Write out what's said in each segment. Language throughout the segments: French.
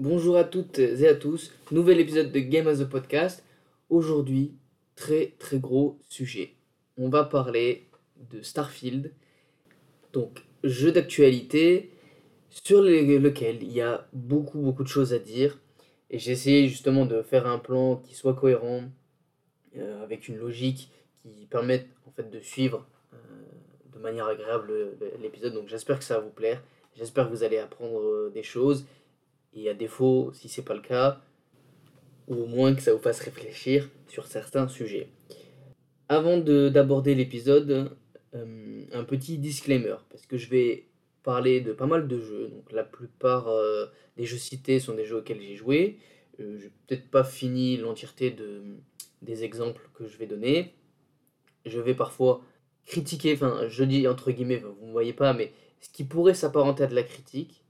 Bonjour à toutes et à tous, nouvel épisode de Game as a Podcast. Aujourd'hui, très très gros sujet. On va parler de Starfield, donc jeu d'actualité sur lequel il y a beaucoup beaucoup de choses à dire. Et j'ai essayé justement de faire un plan qui soit cohérent, euh, avec une logique qui permette en fait de suivre euh, de manière agréable l'épisode. Donc j'espère que ça va vous plaire. J'espère que vous allez apprendre euh, des choses. Et à défaut, si c'est pas le cas, au moins que ça vous fasse réfléchir sur certains sujets. Avant d'aborder l'épisode, euh, un petit disclaimer, parce que je vais parler de pas mal de jeux. Donc la plupart euh, des jeux cités sont des jeux auxquels j'ai joué. Euh, je n'ai peut-être pas fini l'entièreté de, des exemples que je vais donner. Je vais parfois critiquer, enfin je dis entre guillemets, vous ne voyez pas, mais ce qui pourrait s'apparenter à de la critique,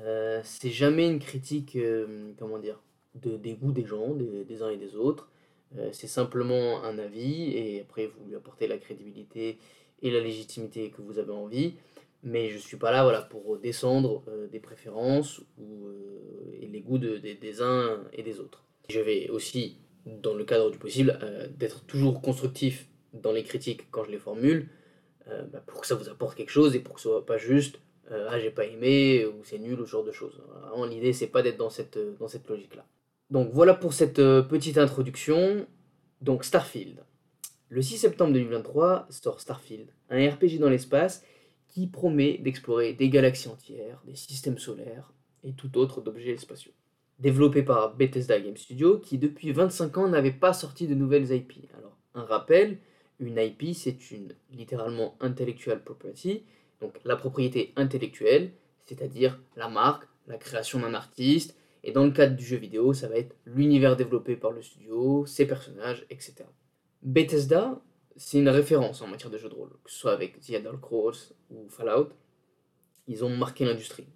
euh, c'est jamais une critique, euh, comment dire, de, des goûts des gens, des, uns et des autres. Euh, c'est simplement un avis et après vous lui apportez la crédibilité et la légitimité que vous avez envie. Mais je suis pas là voilà, pour descendre des préférences ou et les goûts de, des uns et des autres. Je vais aussi, dans le cadre du possible, d'être toujours constructif dans les critiques quand je les formule, bah, pour que ça vous apporte quelque chose et pour que ce soit pas juste euh, ah j'ai pas aimé ou c'est nul ou ce genre de choses. l'idée c'est pas d'être dans cette, euh, dans cette logique là. Donc voilà pour cette euh, petite introduction. Donc Starfield. Le 6 septembre 2023 sort Starfield, un RPG dans l'espace qui promet d'explorer des galaxies entières, des systèmes solaires et tout autre d'objets spatiaux. Développé par Bethesda Game Studio qui depuis 25 ans n'avait pas sorti de nouvelles IP. Alors un rappel, une IP c'est une littéralement intellectual property donc la propriété intellectuelle, c'est-à-dire la marque, la création d'un artiste, et dans le cadre du jeu vidéo, ça va être l'univers développé par le studio, ses personnages, etc. Bethesda, c'est une référence en matière de jeu de rôle, que ce soit avec The Elder Scrolls ou Fallout, ils ont marqué l'industrie.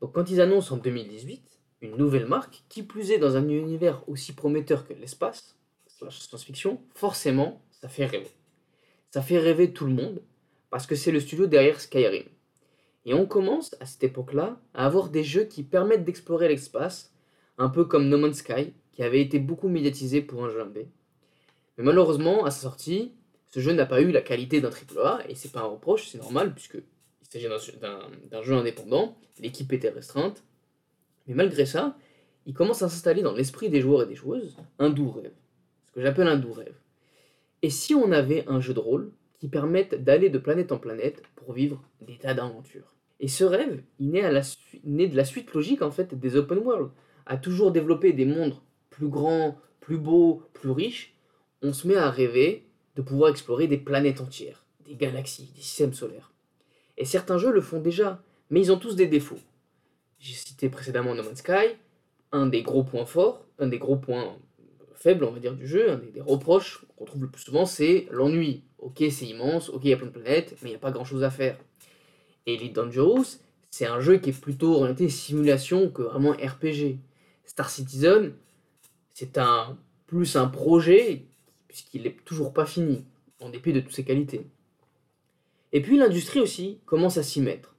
Donc quand ils annoncent en 2018 une nouvelle marque, qui plus est dans un univers aussi prometteur que l'espace, la science-fiction, forcément, ça fait rêver. Ça fait rêver tout le monde, parce que c'est le studio derrière Skyrim. Et on commence à cette époque-là à avoir des jeux qui permettent d'explorer l'espace, un peu comme No Man's Sky, qui avait été beaucoup médiatisé pour un jeu indé. Mais malheureusement, à sa sortie, ce jeu n'a pas eu la qualité d'un AAA, et c'est pas un reproche, c'est normal, puisque il s'agit d'un jeu indépendant, l'équipe était restreinte. Mais malgré ça, il commence à s'installer dans l'esprit des joueurs et des joueuses un doux rêve. Ce que j'appelle un doux rêve. Et si on avait un jeu de rôle qui permettent d'aller de planète en planète pour vivre des tas d'aventures. Et ce rêve, il naît, de la suite logique en fait des open world. À toujours développer des mondes plus grands, plus beaux, plus riches, on se met à rêver de pouvoir explorer des planètes entières, des galaxies, des systèmes solaires. Et certains jeux le font déjà, mais ils ont tous des défauts. J'ai cité précédemment No Man's Sky, un des gros points forts, un des gros points faibles, on va dire, du jeu, des reproches qu'on trouve le plus souvent, c'est l'ennui. Ok, c'est immense, ok, il y a plein de planètes, mais il n'y a pas grand chose à faire. Et Elite Dangerous, c'est un jeu qui est plutôt orienté simulation que vraiment RPG. Star Citizen, c'est un plus un projet, puisqu'il n'est toujours pas fini, en dépit de toutes ses qualités. Et puis l'industrie aussi commence à s'y mettre.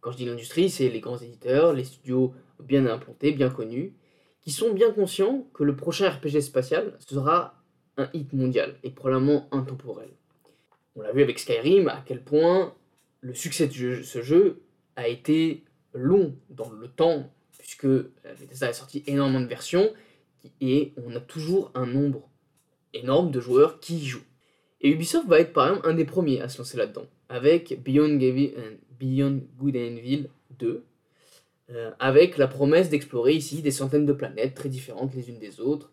Quand je dis l'industrie, c'est les grands éditeurs, les studios bien implantés, bien connus, qui sont bien conscients que le prochain RPG spatial sera un hit mondial et probablement intemporel. On l'a vu avec Skyrim à quel point le succès de ce jeu a été long dans le temps, puisque Bethesda a sorti énormément de versions, et on a toujours un nombre énorme de joueurs qui y jouent. Et Ubisoft va être par exemple un des premiers à se lancer là-dedans, avec Beyond, Beyond Good and Evil 2, euh, avec la promesse d'explorer ici des centaines de planètes très différentes les unes des autres.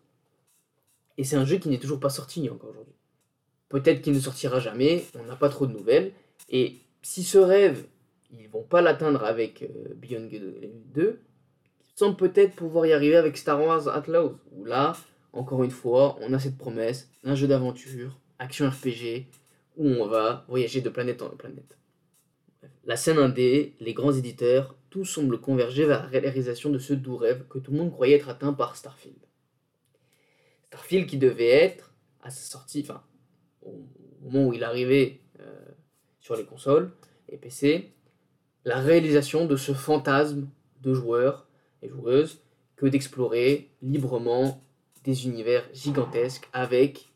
Et c'est un jeu qui n'est toujours pas sorti encore aujourd'hui. Peut-être qu'il ne sortira jamais, on n'a pas trop de nouvelles. Et si ce rêve, ils vont pas l'atteindre avec euh, Beyond Good 2, ils semblent peut-être pouvoir y arriver avec Star Wars Outlaws, où là, encore une fois, on a cette promesse d'un jeu d'aventure, action RPG, où on va voyager de planète en planète. La scène indé, les grands éditeurs, tout semble converger vers la réalisation de ce doux rêve que tout le monde croyait être atteint par Starfield. Starfield qui devait être, à sa sortie, enfin, au moment où il arrivait euh, sur les consoles et PC, la réalisation de ce fantasme de joueur et joueuses que d'explorer librement des univers gigantesques avec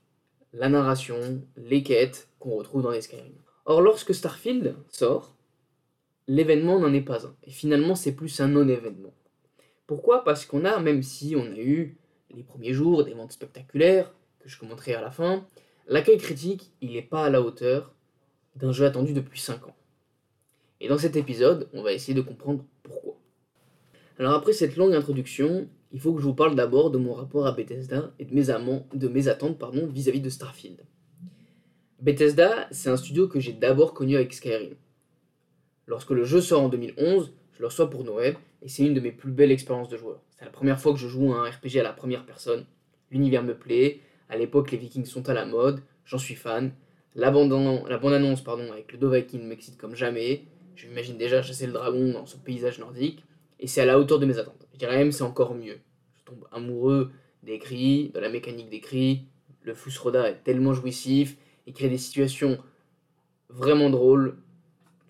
la narration, les quêtes qu'on retrouve dans les Skyrim. Or, lorsque Starfield sort, l'événement n'en est pas un. Et finalement, c'est plus un non-événement. Pourquoi? Parce qu'on a, même si on a eu les premiers jours des ventes spectaculaires, que je commenterai à la fin, l'accueil critique, il n'est pas à la hauteur d'un jeu attendu depuis 5 ans. Et dans cet épisode, on va essayer de comprendre pourquoi. Alors après cette longue introduction, il faut que je vous parle d'abord de mon rapport à Bethesda et de mes, amants, de mes attentes vis-à-vis de Starfield. Bethesda, c'est un studio que j'ai d'abord connu avec Skyrim. Lorsque le jeu sort en 2011, je le reçois pour Noël et c'est une de mes plus belles expériences de joueur. C'est la première fois que je joue à un RPG à la première personne. L'univers me plaît, à l'époque les vikings sont à la mode, j'en suis fan. La bande-annonce pardon, avec le Dovahkiin m'excite comme jamais. Je m'imagine déjà chasser le dragon dans ce paysage nordique. Et c'est à la hauteur de mes attentes. Je dirais même c'est encore mieux. Je tombe amoureux des cris, de la mécanique des cris. Le Fusroda est tellement jouissif. Il crée des situations vraiment drôles.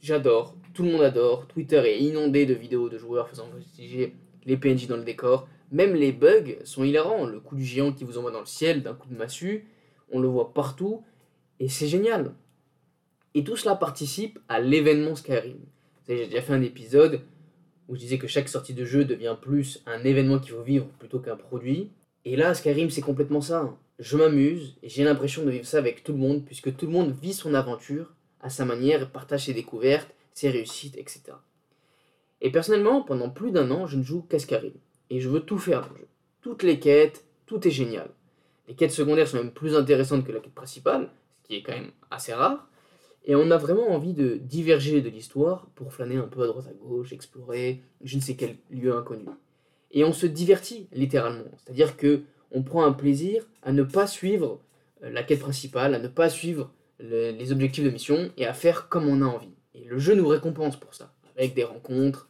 J'adore tout le monde adore. Twitter est inondé de vidéos de joueurs faisant voyager les PNJ dans le décor. Même les bugs sont hilarants. Le coup du géant qui vous envoie dans le ciel d'un coup de massue, on le voit partout et c'est génial. Et tout cela participe à l'événement Skyrim. J'ai déjà fait un épisode où je disais que chaque sortie de jeu devient plus un événement qu'il faut vivre plutôt qu'un produit. Et là, Skyrim, c'est complètement ça. Je m'amuse et j'ai l'impression de vivre ça avec tout le monde, puisque tout le monde vit son aventure à sa manière et partage ses découvertes ses réussites, etc. Et personnellement, pendant plus d'un an, je ne joue qu'à Skyrim. Et je veux tout faire dans le jeu. Toutes les quêtes, tout est génial. Les quêtes secondaires sont même plus intéressantes que la quête principale, ce qui est quand même assez rare. Et on a vraiment envie de diverger de l'histoire pour flâner un peu à droite à gauche, explorer je ne sais quel lieu inconnu. Et on se divertit littéralement. C'est-à-dire que on prend un plaisir à ne pas suivre euh, la quête principale, à ne pas suivre les objectifs de mission et à faire comme on a envie. Et le jeu nous récompense pour ça, avec des rencontres,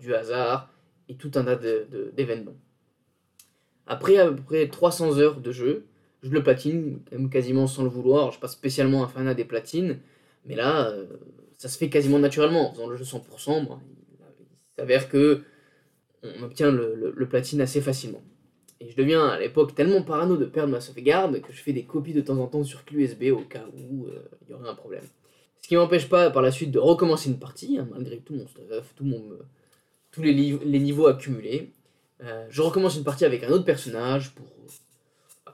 du hasard et tout un tas d'événements. Après à peu près 300 heures de jeu, je le platine quasiment sans le vouloir. Je suis pas spécialement un fanat des platines, mais là, euh, ça se fait quasiment naturellement. En faisant le jeu 100%, il, s'avère que on obtient le, le, platine assez facilement. Et je deviens à l'époque tellement parano de perdre ma sauvegarde que je fais des copies de temps en temps sur clé au cas où euh, il y aurait un problème. Ce qui m'empêche pas par la suite de recommencer une partie, hein, malgré tout mon stuff, tout mon, euh, tous les, les, niveaux accumulés. Euh, je recommence une partie avec un autre personnage pour,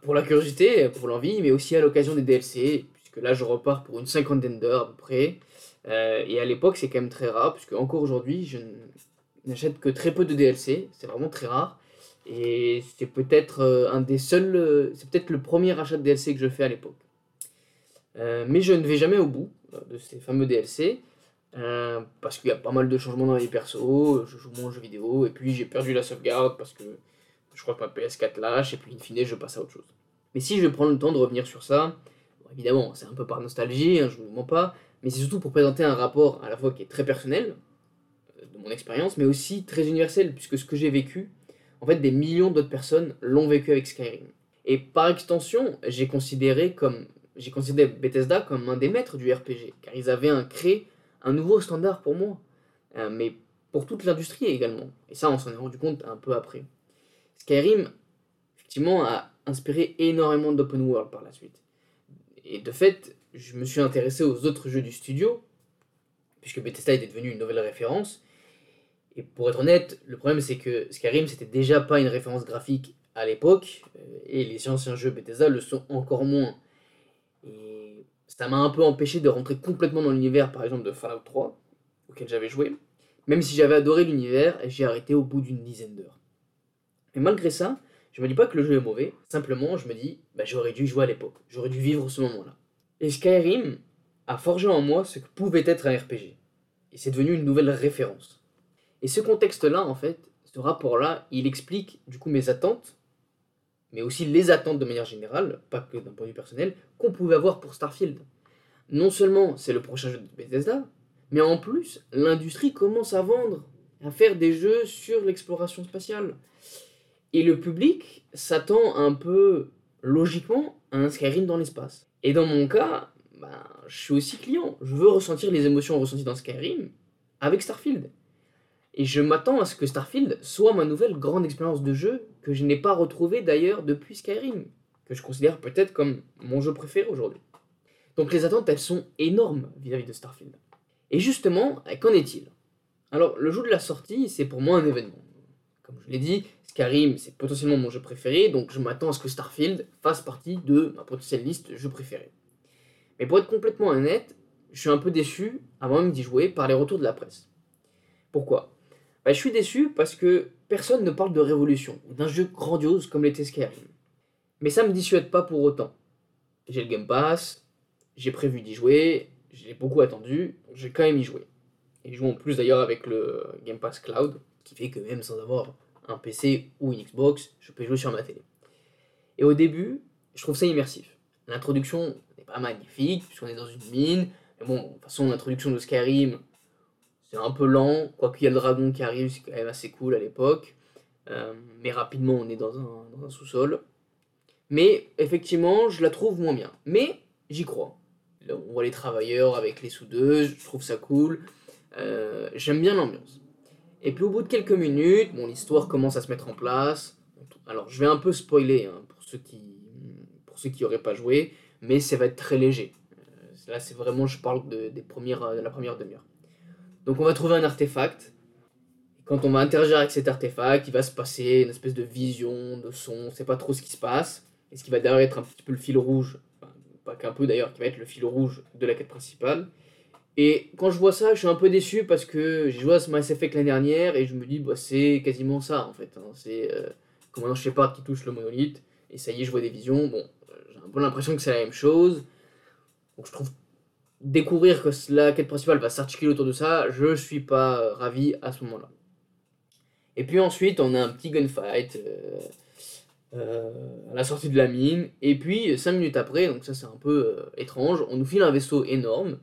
pour la curiosité, pour l'envie, mais aussi à l'occasion des DLC, puisque là je repars pour une cinquantaine d'heures à peu près. Euh, et à l'époque c'est quand même très rare, puisque encore aujourd'hui je n'achète que très peu de DLC, c'est vraiment très rare. Et c'est peut-être un des seuls, c'est peut-être le premier achat de DLC que je fais à l'époque. mais je ne vais jamais au bout, de ces fameux DLC. Euh, parce qu'il y a pas mal de changements dans les persos, je joue moins aux jeux vidéo, et puis j'ai perdu la sauvegarde parce que je crois que ma PS4 lâche, et puis in fine je passe à autre chose. Mais si je prends le temps de revenir sur ça, évidemment c'est un peu par nostalgie, hein, je ne vous mens pas, mais c'est surtout pour présenter un rapport à la fois qui est très personnel, euh, de mon expérience, mais aussi très universel, puisque ce que j'ai vécu, en fait des millions d'autres personnes l'ont vécu avec Skyrim. Et par extension, j'ai considéré comme j'ai considéré Bethesda comme un des maîtres du RPG, car ils avaient créé un nouveau standard pour moi, euh, mais pour toute l'industrie également. Et ça, on s'en est rendu compte un peu après. Skyrim, effectivement, a inspiré énormément d'open world par la suite. Et de fait, je me suis intéressé aux autres jeux du studio, puisque Bethesda était devenu une nouvelle référence. Et pour être honnête, le problème c'est que Skyrim c'était déjà pas une référence graphique à l'époque, euh, et les anciens jeux Bethesda le sont encore moins. Et ça m'a un peu empêché de rentrer complètement dans l'univers, par exemple, de Fallout 3, auquel j'avais joué. Même si j'avais adoré l'univers, j'ai arrêté au bout d'une dizaine d'heures. Mais malgré ça, je me dis pas que le jeu est mauvais, simplement je me dis, bah, j'aurais dû jouer à l'époque, j'aurais dû vivre ce moment-là. Et Skyrim a forgé en moi ce que pouvait être un RPG. Et c'est devenu une nouvelle référence. Et ce contexte-là, en fait, ce rapport-là, il explique du coup mes attentes mais aussi les attentes de manière générale, pas que d'un point de vue personnel, qu'on pouvait avoir pour Starfield. Non seulement c'est le prochain jeu de Bethesda, mais en plus, l'industrie commence à vendre, à faire des jeux sur l'exploration spatiale. Et le public s'attend un peu logiquement à un Skyrim dans l'espace. Et dans mon cas, bah, je suis aussi client. Je veux ressentir les émotions ressenties dans Skyrim avec Starfield. Et je m'attends à ce que Starfield soit ma nouvelle grande expérience de jeu que je n'ai pas retrouvée d'ailleurs depuis Skyrim, que je considère peut-être comme mon jeu préféré aujourd'hui. Donc les attentes, elles sont énormes vis-à-vis de Starfield. Et justement, qu'en est-il? Alors, le jour de la sortie, c'est pour moi un événement. Comme je l'ai dit, Skyrim, c'est potentiellement mon jeu préféré, donc je m'attends à ce que Starfield fasse partie de ma potentielle liste de jeux préférés. Mais pour être complètement honnête, je suis un peu déçu, avant même d'y jouer, par les retours de la presse. Pourquoi? Bah, Je suis déçu parce que personne ne parle de révolution, ou d'un jeu grandiose comme l'était Skyrim. Mais ça ne me dissuade pas pour autant. J'ai le Game Pass, j'ai prévu d'y jouer, j'ai beaucoup attendu, j'ai quand même y joué. Et je joue en plus d'ailleurs avec le Game Pass Cloud, qui fait que même sans avoir un PC ou une Xbox, je peux jouer sur ma télé. Et au début, je trouve ça immersif. L'introduction n'est pas magnifique, puisqu'on est dans une mine. Mais bon, de toute façon, l'introduction de Skyrim, c'est un peu lent. Quoique il y a le dragon qui arrive, c'est quand même assez cool à l'époque. Euh, mais rapidement, on est dans un, sous-sol. Mais effectivement, je la trouve moins bien. Mais j'y crois on voit les travailleurs avec les soudeuses, je trouve ça cool. Euh, j'aime bien l'ambiance. Et puis au bout de quelques minutes, bon, l'histoire commence à se mettre en place. Alors je vais un peu spoiler hein, pour ceux qui pour ceux qui n'auraient pas joué, mais ça va être très léger. Euh, là c'est vraiment, je parle de, des premières, de la première demi-heure. Donc on va trouver un artefact. Quand on va interagir avec cet artefact, il va se passer une espèce de vision, de son, on sait pas trop ce qui se passe. Et ce qui va d'ailleurs être un petit peu le fil rouge pas qu'un peu d'ailleurs, qui va être le fil rouge de la quête principale. Et quand je vois ça, je suis un peu déçu parce que j'ai joué à Mass Effect l'année dernière et je me dis, bah, c'est quasiment ça en fait. Hein. C'est euh, commandant Shepard qui touche le monolithe et ça y est, je vois des visions. Bon, j'ai un peu l'impression que c'est la même chose. Donc je trouve découvrir que la quête principale va s'articuler autour de ça, je suis pas euh, ravi à ce moment-là. Et puis ensuite, on a un petit gunfight. Euh, euh, à la sortie de la mine. Et puis, 5 minutes après, donc ça c'est un peu étrange, on nous file un vaisseau énorme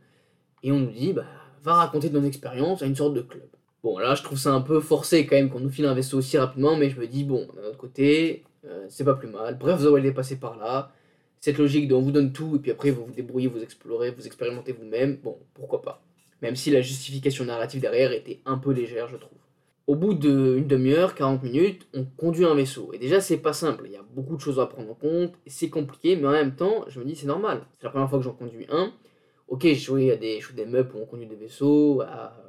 et on nous dit bah, va raconter ton expérience à une sorte de club. Bon, là je trouve ça un peu forcé quand même qu'on nous file un vaisseau aussi rapidement, mais je me dis bon, d'un autre côté, c'est pas plus mal. Bref, vous allez passer par là. Cette logique de on vous donne tout et puis après vous vous débrouillez, vous explorez, vous expérimentez vous-même, bon, pourquoi pas. Même si la justification narrative derrière était un peu légère, je trouve au bout d'une demi-heure, 40 minutes, on conduit un vaisseau. Et déjà, c'est pas simple. Il y a beaucoup de choses à prendre en compte. C'est compliqué, mais en même temps, je me dis, c'est normal. C'est la première fois que j'en conduis un. Ok, j'ai joué à des, des meuples où on conduit des vaisseaux, à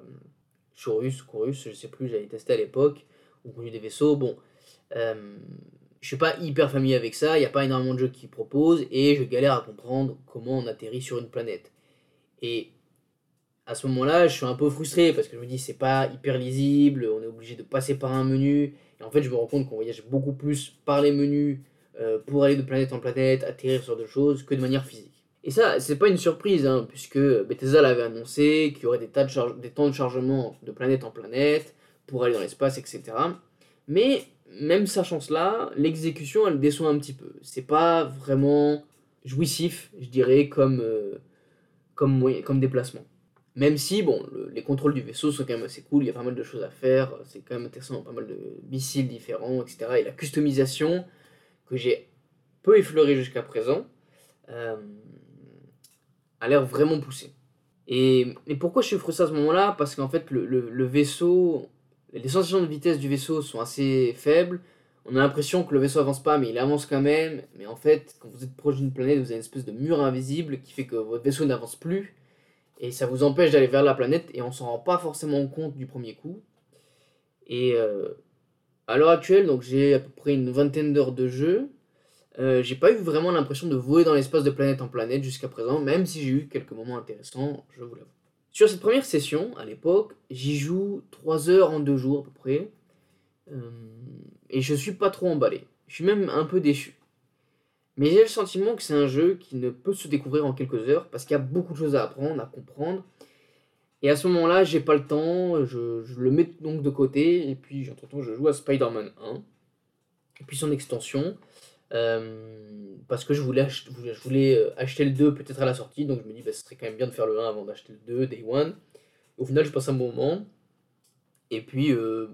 Chorus, Chorus, je sais plus, j'avais testé à l'époque, où on conduit des vaisseaux. Bon, euh, je suis pas hyper familier avec ça. Il n'y a pas énormément de jeux qui proposent. Et je galère à comprendre comment on atterrit sur une planète. Et à ce moment-là, je suis un peu frustré parce que je me dis c'est pas hyper lisible, on est obligé de passer par un menu. Et en fait, je me rends compte qu'on voyage beaucoup plus par les menus euh, pour aller de planète en planète, atterrir sur d'autres choses que de manière physique. Et ça, c'est pas une surprise, hein, puisque Bethesda l'avait annoncé qu'il y aurait des, tas de des temps de chargement de planète en planète pour aller dans l'espace, etc. Mais même sachant cela, l'exécution elle déçoit un petit peu. C'est pas vraiment jouissif, je dirais, comme, euh, comme, comme déplacement. Même si, bon, les contrôles du vaisseau sont quand même assez cool, il y a pas mal de choses à faire, c'est quand même intéressant, pas mal de missiles différents, etc. Et la customisation, que j'ai peu effleuré jusqu'à présent, euh, a l'air vraiment poussée. Et, pourquoi je suis frustré à ce moment-là? Parce qu'en fait, le, vaisseau, les sensations de vitesse du vaisseau sont assez faibles. On a l'impression que le vaisseau avance pas, mais il avance quand même. Mais en fait, quand vous êtes proche d'une planète, vous avez une espèce de mur invisible qui fait que votre vaisseau n'avance plus et ça vous empêche d'aller vers la planète et on s'en rend pas forcément compte du premier coup. Et euh, à l'heure actuelle, donc j'ai à peu près une vingtaine d'heures de jeu. Euh, j'ai pas eu vraiment l'impression de voler dans l'espace de planète en planète jusqu'à présent, même si j'ai eu quelques moments intéressants, je vous l'avoue. Sur cette première session, à l'époque, j'y joue 3 heures en 2 jours à peu près. Euh, et je suis pas trop emballé. Je suis même un peu déçu. Mais j'ai le sentiment que c'est un jeu qui ne peut se découvrir en quelques heures parce qu'il y a beaucoup de choses à apprendre, à comprendre. Et à ce moment-là, j'ai pas le temps, je, le mets donc de côté, et puis entre-temps, je joue à Spider-Man 1, et puis son extension, euh, parce que je voulais, je voulais euh, acheter le 2 peut-être à la sortie, donc je me dis, bah, ce serait quand même bien de faire le 1 avant d'acheter le 2, Day 1. Au final, je passe un bon moment, et puis, euh,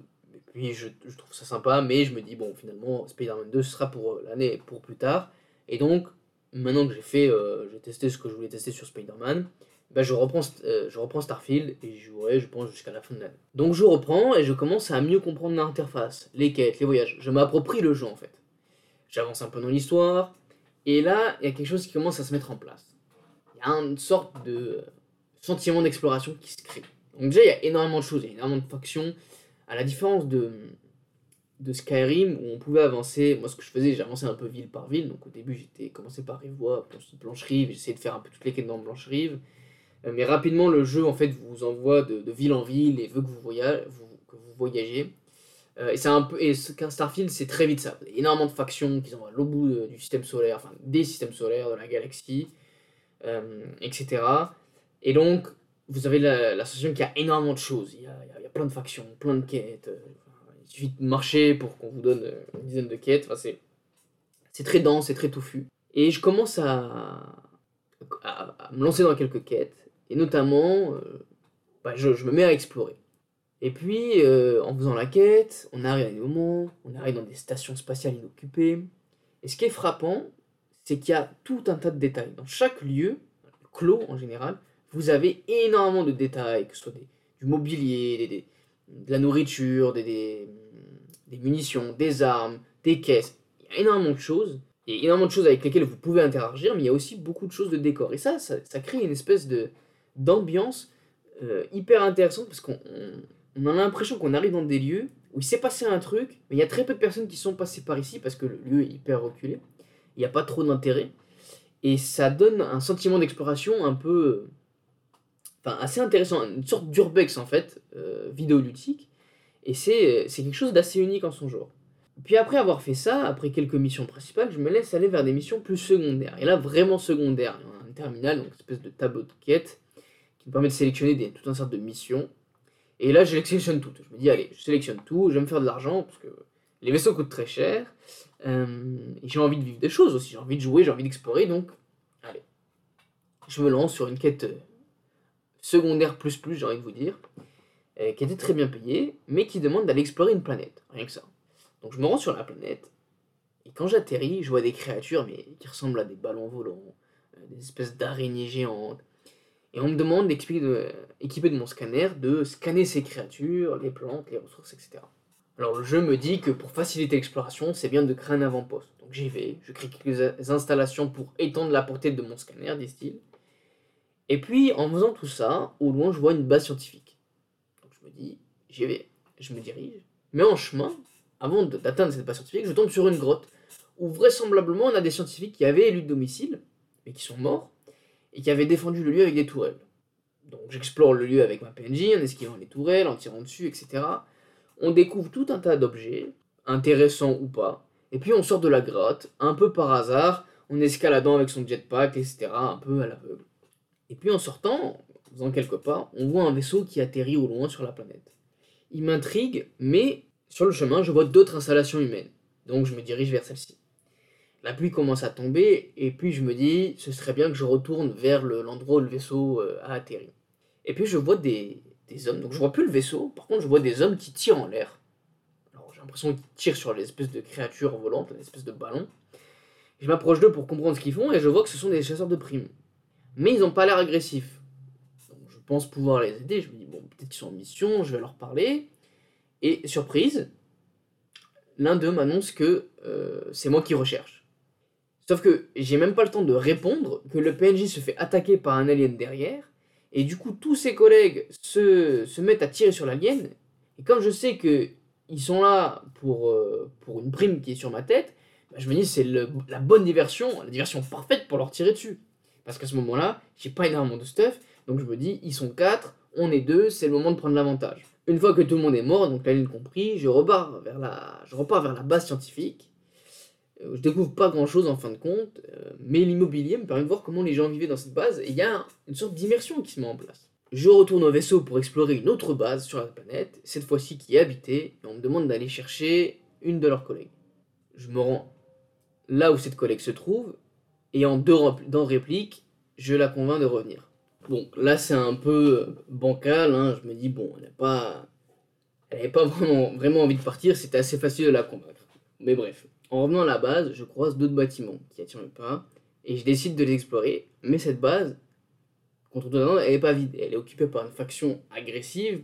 puis je, trouve ça sympa, mais je me dis, bon, finalement, Spider-Man 2, ce sera pour l'année, pour plus tard. Et donc, maintenant que j'ai fait, j'ai testé ce que je voulais tester sur Spider-Man, bah, je, reprends, je reprends Starfield et je jouerai, je pense, jusqu'à la fin de l'année. Donc je reprends et je commence à mieux comprendre l'interface, les quêtes, les voyages. Je m'approprie le jeu en fait. J'avance un peu dans l'histoire, et là, il y a quelque chose qui commence à se mettre en place. Il y a une sorte de sentiment d'exploration qui se crée. Donc déjà, il y a énormément de choses, il y a énormément de factions. À la différence de, de Skyrim, où on pouvait avancer, moi ce que je faisais, j'avançais un peu ville par ville. Donc au début, j'étais commencé par Rivois, Blanche-Rive, j'essayais de faire un peu toutes les quêtes dans Blanche-Rive. Euh, mais rapidement, le jeu, en fait, vous envoie de, ville en ville et veut que vous, voyagez, que vous voyagez. Euh, et c'est un peu et qu'un Starfield c'est très vite ça. Énormément de factions qui sont à l'autre bout du système solaire, enfin des systèmes solaires de la galaxie, euh, etc. Et donc vous avez la, la y a énormément de choses. Il y a, il y a, plein de factions, plein de quêtes. Euh, il suffit de marcher pour qu'on vous donne une dizaine de quêtes. Enfin, c'est c'est très dense, c'est très touffu. Et je commence à, à, me lancer dans quelques quêtes et notamment bah, je, je me mets à explorer. Et puis, euh, en faisant la quête, on arrive à des moments, on arrive dans des stations spatiales inoccupées. Et ce qui est frappant, c'est qu'il y a tout un tas de détails. Dans chaque lieu, clos en général, vous avez énormément de détails, que ce soit du mobilier, de la nourriture, des, munitions, des armes, des caisses. Il y a énormément de choses. Il y a énormément de choses avec lesquelles vous pouvez interagir, mais il y a aussi beaucoup de choses de décor. Et ça, ça, crée une espèce d'ambiance euh, hyper intéressante parce qu'on on a l'impression qu'on arrive dans des lieux où il s'est passé un truc, mais il y a très peu de personnes qui sont passées par ici parce que le lieu est hyper reculé. Il n'y a pas trop d'intérêt. Et ça donne un sentiment d'exploration un peu. Enfin, assez intéressant, une sorte d'urbex en fait, euh, vidéoludique. Et c'est quelque chose d'assez unique en son genre. Puis après avoir fait ça, après quelques missions principales, je me laisse aller vers des missions plus secondaires. Et là, vraiment secondaires. Un terminal, donc une espèce de tableau de quête, qui me permet de sélectionner des, tout un certain de missions et là, je sélectionne tout. Je me dis, allez, je sélectionne tout, je vais me faire de l'argent, parce que les vaisseaux coûtent très cher. Euh, et j'ai envie de vivre des choses aussi, j'ai envie de jouer, j'ai envie d'explorer, donc, allez. Je me lance sur une quête euh, secondaire plus plus, j'ai envie de vous dire, euh, qui était très bien payée, mais qui demande d'aller explorer une planète, rien que ça. Donc je me rends sur la planète, et quand j'atterris, je vois des créatures, mais qui ressemblent à des ballons volants, des espèces d'araignées géantes, et on me demande, d'équiper de, équipé de mon scanner, de scanner ces créatures, les plantes, les ressources, etc. Alors le jeu me dit que pour faciliter l'exploration, c'est bien de créer un avant-poste. Donc j'y vais, je crée quelques installations pour étendre la portée de mon scanner, disent-ils. Et puis en faisant tout ça, au loin je vois une base scientifique. Donc je me dis, j'y vais, je me dirige. Mais en chemin, avant d'atteindre cette base scientifique, je tombe sur une grotte où vraisemblablement on a des scientifiques qui avaient élu de domicile, mais qui sont morts, et qui avait défendu le lieu avec des tourelles. Donc j'explore le lieu avec ma PNJ en esquivant les tourelles, en tirant dessus, etc. On découvre tout un tas d'objets, intéressants ou pas, et puis on sort de la grotte, un peu par hasard, en escaladant avec son jetpack, etc., un peu à l'aveugle. Et puis en sortant, en faisant quelques pas, on voit un vaisseau qui atterrit au loin sur la planète. Il m'intrigue, mais sur le chemin, je vois d'autres installations humaines, donc je me dirige vers celle-ci. La pluie commence à tomber, et puis je me dis, ce serait bien que je retourne vers l'endroit où le vaisseau euh, a atterri. Et puis je vois des, hommes, donc je vois plus le vaisseau, par contre je vois des hommes qui tirent en l'air. J'ai l'impression qu'ils tirent sur l'espèce de créature volante, l'espèce de ballon. Je m'approche d'eux pour comprendre ce qu'ils font, et je vois que ce sont des chasseurs de primes. Mais ils n'ont pas l'air agressifs. Je pense pouvoir les aider, je me dis, bon, peut-être qu'ils sont en mission, je vais leur parler. Et surprise, l'un d'eux m'annonce que euh, c'est moi qui recherche. Sauf que j'ai même pas le temps de répondre que le PNJ se fait attaquer par un alien derrière. Et du coup, tous ses collègues se, se mettent à tirer sur l'alien. Et comme je sais que ils sont là pour, euh, pour une prime qui est sur ma tête, bah, je me dis c'est la bonne diversion, la diversion parfaite pour leur tirer dessus. Parce qu'à ce moment-là, j'ai pas énormément de stuff. Donc je me dis, ils sont quatre, on est deux, c'est le moment de prendre l'avantage. Une fois que tout le monde est mort, donc l'alien compris, je repars vers la, je repars vers la base scientifique je découvre pas grand chose en fin de compte, euh, mais l'immobilier me permet de voir comment les gens vivaient dans cette base, et il y a une sorte d'immersion qui se met en place. Je retourne au vaisseau pour explorer une autre base sur la planète, cette fois-ci qui est habitée, et on me demande d'aller chercher une de leurs collègues. Je me rends là où cette collègue se trouve, et en deux dans répliques, je la convainc de revenir. Bon, là c'est un peu bancal, hein, je me dis, bon, elle n'a pas, elle pas vraiment, vraiment envie de partir, c'était assez facile de la convaincre. Mais bref, en revenant à la base, je croise d'autres bâtiments qui attirent le pas et je décide de les explorer. Mais cette base, contre Dodin, elle n'est pas vide. Elle est occupée par une faction agressive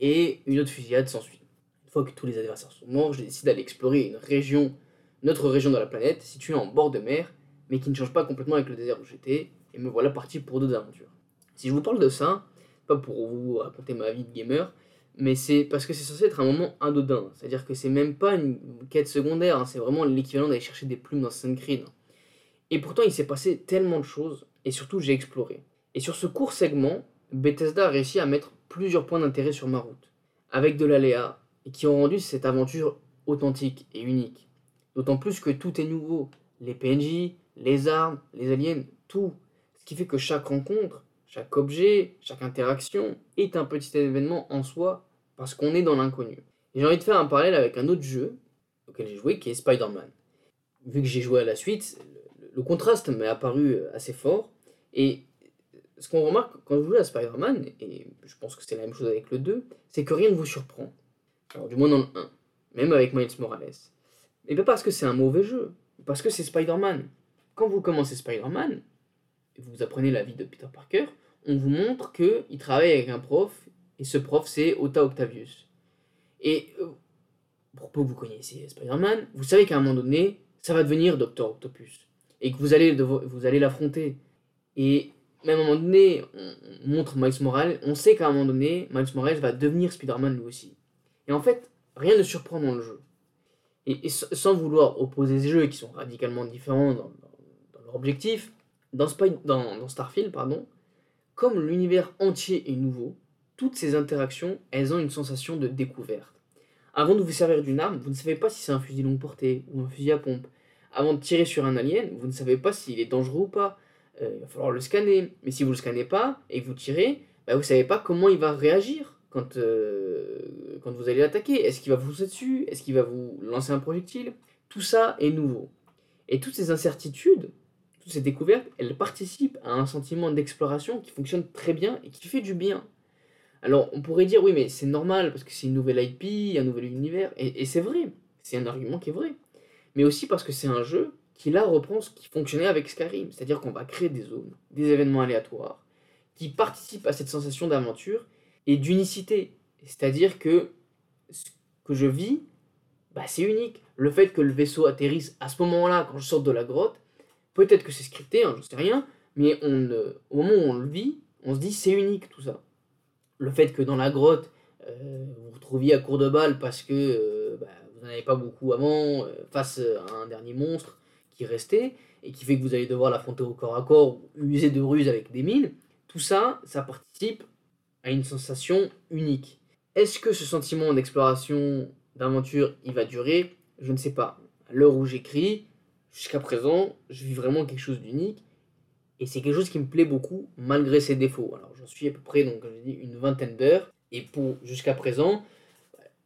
et une autre fusillade s'ensuit. Une fois que tous les adversaires sont morts, je décide d'aller explorer une région, notre région de la planète, située en bord de mer, mais qui ne change pas complètement avec le désert où j'étais, et me voilà parti pour d'autres aventures. Si je vous parle de ça, pas pour vous raconter ma vie de gamer, mais c'est parce que c'est censé être un moment anodin. C'est-à-dire que c'est même pas une quête secondaire, hein, c'est vraiment l'équivalent d'aller chercher des plumes dans Sun Creed. Et pourtant, il s'est passé tellement de choses, et surtout, j'ai exploré. Et sur ce court segment, Bethesda a réussi à mettre plusieurs points d'intérêt sur ma route, avec de l'aléa, et qui ont rendu cette aventure authentique et unique. D'autant plus que tout est nouveau. Les PNJ, les armes, les aliens, tout. Ce qui fait que chaque rencontre, chaque objet, chaque interaction est un petit événement en soi, parce qu'on est dans l'inconnu. J'ai envie de faire un parallèle avec un autre jeu auquel j'ai joué, qui est Spider-Man. Vu que j'ai joué à la suite, le, contraste m'est apparu assez fort, et ce qu'on remarque quand vous jouez à Spider-Man, et je pense que c'est la même chose avec le 2, c'est que rien ne vous surprend. Alors, du moins dans le 1, même avec Miles Morales. Et pas parce que c'est un mauvais jeu, parce que c'est Spider-Man. Quand vous commencez Spider-Man, vous apprenez la vie de Peter Parker, on vous montre qu'il travaille avec un prof, et ce prof c'est Ota Octavius. Et euh, pour peu que vous connaissiez Spider-Man, vous savez qu'à un moment donné, ça va devenir Docteur Octopus, et que vous allez, vous allez l'affronter. Et même à un moment donné, on montre Miles Morales, on sait qu'à un moment donné, Miles Morales va devenir Spider-Man lui aussi. Et en fait, rien ne surprend dans le jeu. Et, sans vouloir opposer ces jeux qui sont radicalement différents dans, leur objectif, dans, dans, dans, Starfield, pardon, comme l'univers entier est nouveau, toutes ces interactions, elles ont une sensation de découverte. Avant de vous servir d'une arme, vous ne savez pas si c'est un fusil longue portée ou un fusil à pompe. Avant de tirer sur un alien, vous ne savez pas s'il est dangereux ou pas. Euh, il va falloir le scanner. Mais si vous ne le scannez pas et que vous tirez, bah, vous ne savez pas comment il va réagir quand, euh, quand vous allez l'attaquer. Est-ce qu'il va vous sauter dessus? Est-ce qu'il va vous lancer un projectile? Tout ça est nouveau. Et toutes ces incertitudes, toutes ces découvertes, elles participent à un sentiment d'exploration qui fonctionne très bien et qui fait du bien. Alors on pourrait dire oui mais c'est normal parce que c'est une nouvelle IP, un nouvel univers, et c'est vrai, c'est un argument qui est vrai. Mais aussi parce que c'est un jeu qui là reprend ce qui fonctionnait avec Skyrim, c'est-à-dire qu'on va créer des zones, des événements aléatoires, qui participent à cette sensation d'aventure et d'unicité. C'est-à-dire que ce que je vis, bah, c'est unique. Le fait que le vaisseau atterrisse à ce moment-là, quand je sors de la grotte, peut-être que c'est scripté, hein, je ne sais rien, mais on, au moment où on le vit, on se dit c'est unique tout ça. Le fait que dans la grotte, euh, vous vous retrouviez à court de balles parce que euh, bah, vous n'en avez pas beaucoup avant, euh, face à un dernier monstre, qui restait et qui fait que vous allez devoir l'affronter au corps à corps ou user de ruse avec des mines, tout ça, ça participe à une sensation unique. Est-ce que ce sentiment d'exploration, d'aventure, il va durer? Je ne sais pas. À l'heure où j'écris, jusqu'à présent, je vis vraiment quelque chose d'unique et c'est quelque chose qui me plaît beaucoup malgré ses défauts. Alors j'en suis à peu près, donc comme je dis, une vingtaine d'heures et pour jusqu'à présent,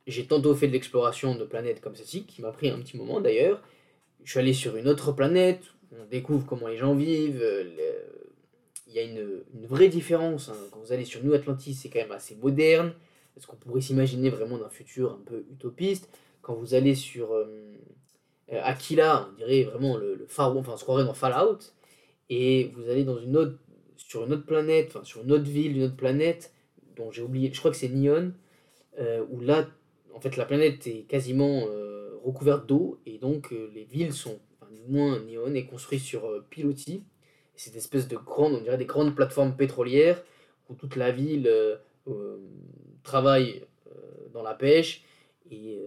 j'ai tantôt fait de l'exploration de planètes comme celle-ci, qui m'a pris un petit moment d'ailleurs, je suis allé sur une autre planète, on découvre comment les gens vivent. Euh, il y a une, vraie différence. Hein. Quand vous allez sur New Atlantis, c'est quand même assez moderne. Est-ce qu'on pourrait s'imaginer vraiment d'un futur un peu utopiste? Quand vous allez sur euh, euh, Aquila, on dirait vraiment le, le enfin on se croirait dans Fallout. Et vous allez dans une autre, sur une autre planète, enfin sur une autre ville, une autre planète, dont j'ai oublié, je crois que c'est Nyon, où là, en fait, la planète est quasiment recouverte d'eau et donc euh, les villes sont, enfin, du moins Nyon est construit sur euh, pilotis. C'est une espèce de grande, on dirait des grandes plateformes pétrolières où toute la ville euh, travaille dans la pêche et,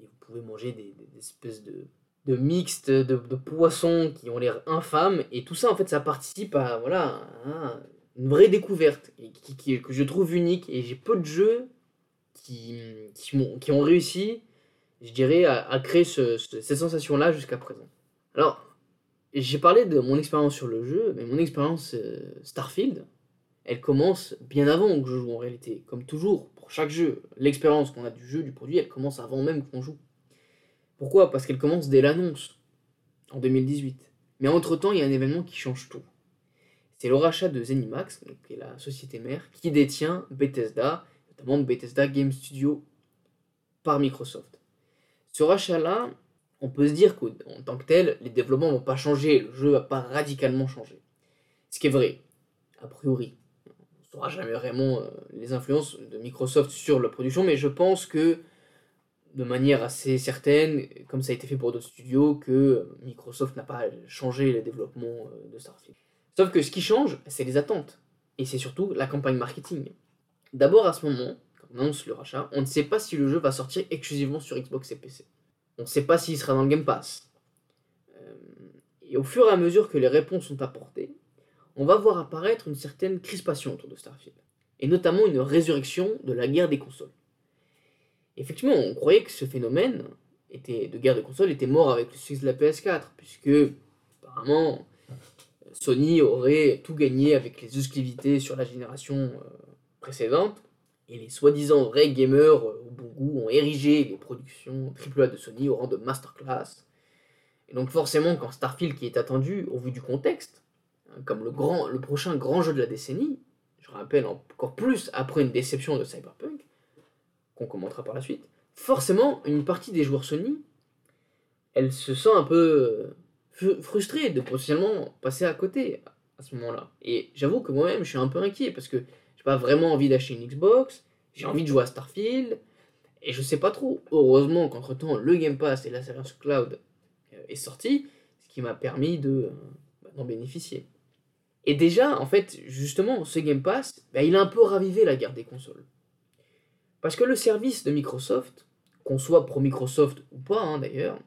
vous pouvez manger des, espèces de, de mixtes de, de, poissons qui ont l'air infâmes et tout ça en fait ça participe à voilà une vraie découverte qui, que je trouve unique et j'ai peu de jeux qui, qui, qui ont réussi je dirais, à, créer ce, cette sensation-là jusqu'à présent. Alors, j'ai parlé de mon expérience sur le jeu, mais mon expérience euh, Starfield, elle commence bien avant que je joue en réalité. Comme toujours, pour chaque jeu, l'expérience qu'on a du jeu, du produit, elle commence avant même qu'on joue. Pourquoi? Parce qu'elle commence dès l'annonce, en 2018. Mais entre-temps, il y a un événement qui change tout. C'est le rachat de Zenimax, qui est la société mère, qui détient Bethesda, notamment Bethesda Game Studio par Microsoft. Ce rachat-là, on peut se dire qu'en tant que tel, les développements vont pas changer, le jeu va pas radicalement changer. Ce qui est vrai. a priori. On ne saura jamais vraiment euh, les influences de Microsoft sur la production, mais je pense que de manière assez certaine, comme ça a été fait pour d'autres studios, que Microsoft n'a pas changé le développement euh, de Starfield. Sauf que ce qui change, c'est les attentes. Et c'est surtout la campagne marketing. D'abord, à ce moment, quand on annonce le rachat, on ne sait pas si le jeu va sortir exclusivement sur Xbox et PC. On ne sait pas s'il sera dans le Game Pass. Euh, et au fur et à mesure que les réponses sont apportées, on va voir apparaître une certaine crispation autour de Starfield. Et notamment une résurrection de la guerre des consoles. Effectivement, on croyait que ce phénomène était, de guerre de consoles était mort avec le succès de la PS4, puisque apparemment Sony aurait tout gagné avec les exclusivités sur la génération euh, précédente, et les soi-disant vrais gamers euh, au bon goût ont érigé les productions AAA de Sony au rang de masterclass. Et donc forcément, quand Starfield, qui est attendu au vu du contexte, hein, comme le prochain grand jeu de la décennie, je rappelle encore plus après une déception de Cyberpunk, qu'on commentera par la suite, forcément, une partie des joueurs Sony, elle se sent un peu euh, frustrée de potentiellement passer à côté à ce moment-là. Et j'avoue que moi-même, je suis un peu inquiet parce que j'ai pas vraiment envie d'acheter une Xbox, j'ai envie de jouer à Starfield, et je sais pas trop. Heureusement qu'entre-temps, le Game Pass et la Service Cloud euh, est sorti, ce qui m'a permis de, euh, bah, d'en bénéficier. Et déjà, en fait, justement, ce Game Pass, bah, il a un peu ravivé la guerre des consoles. Parce que le service de Microsoft, qu'on soit pro Microsoft ou pas hein, d'ailleurs,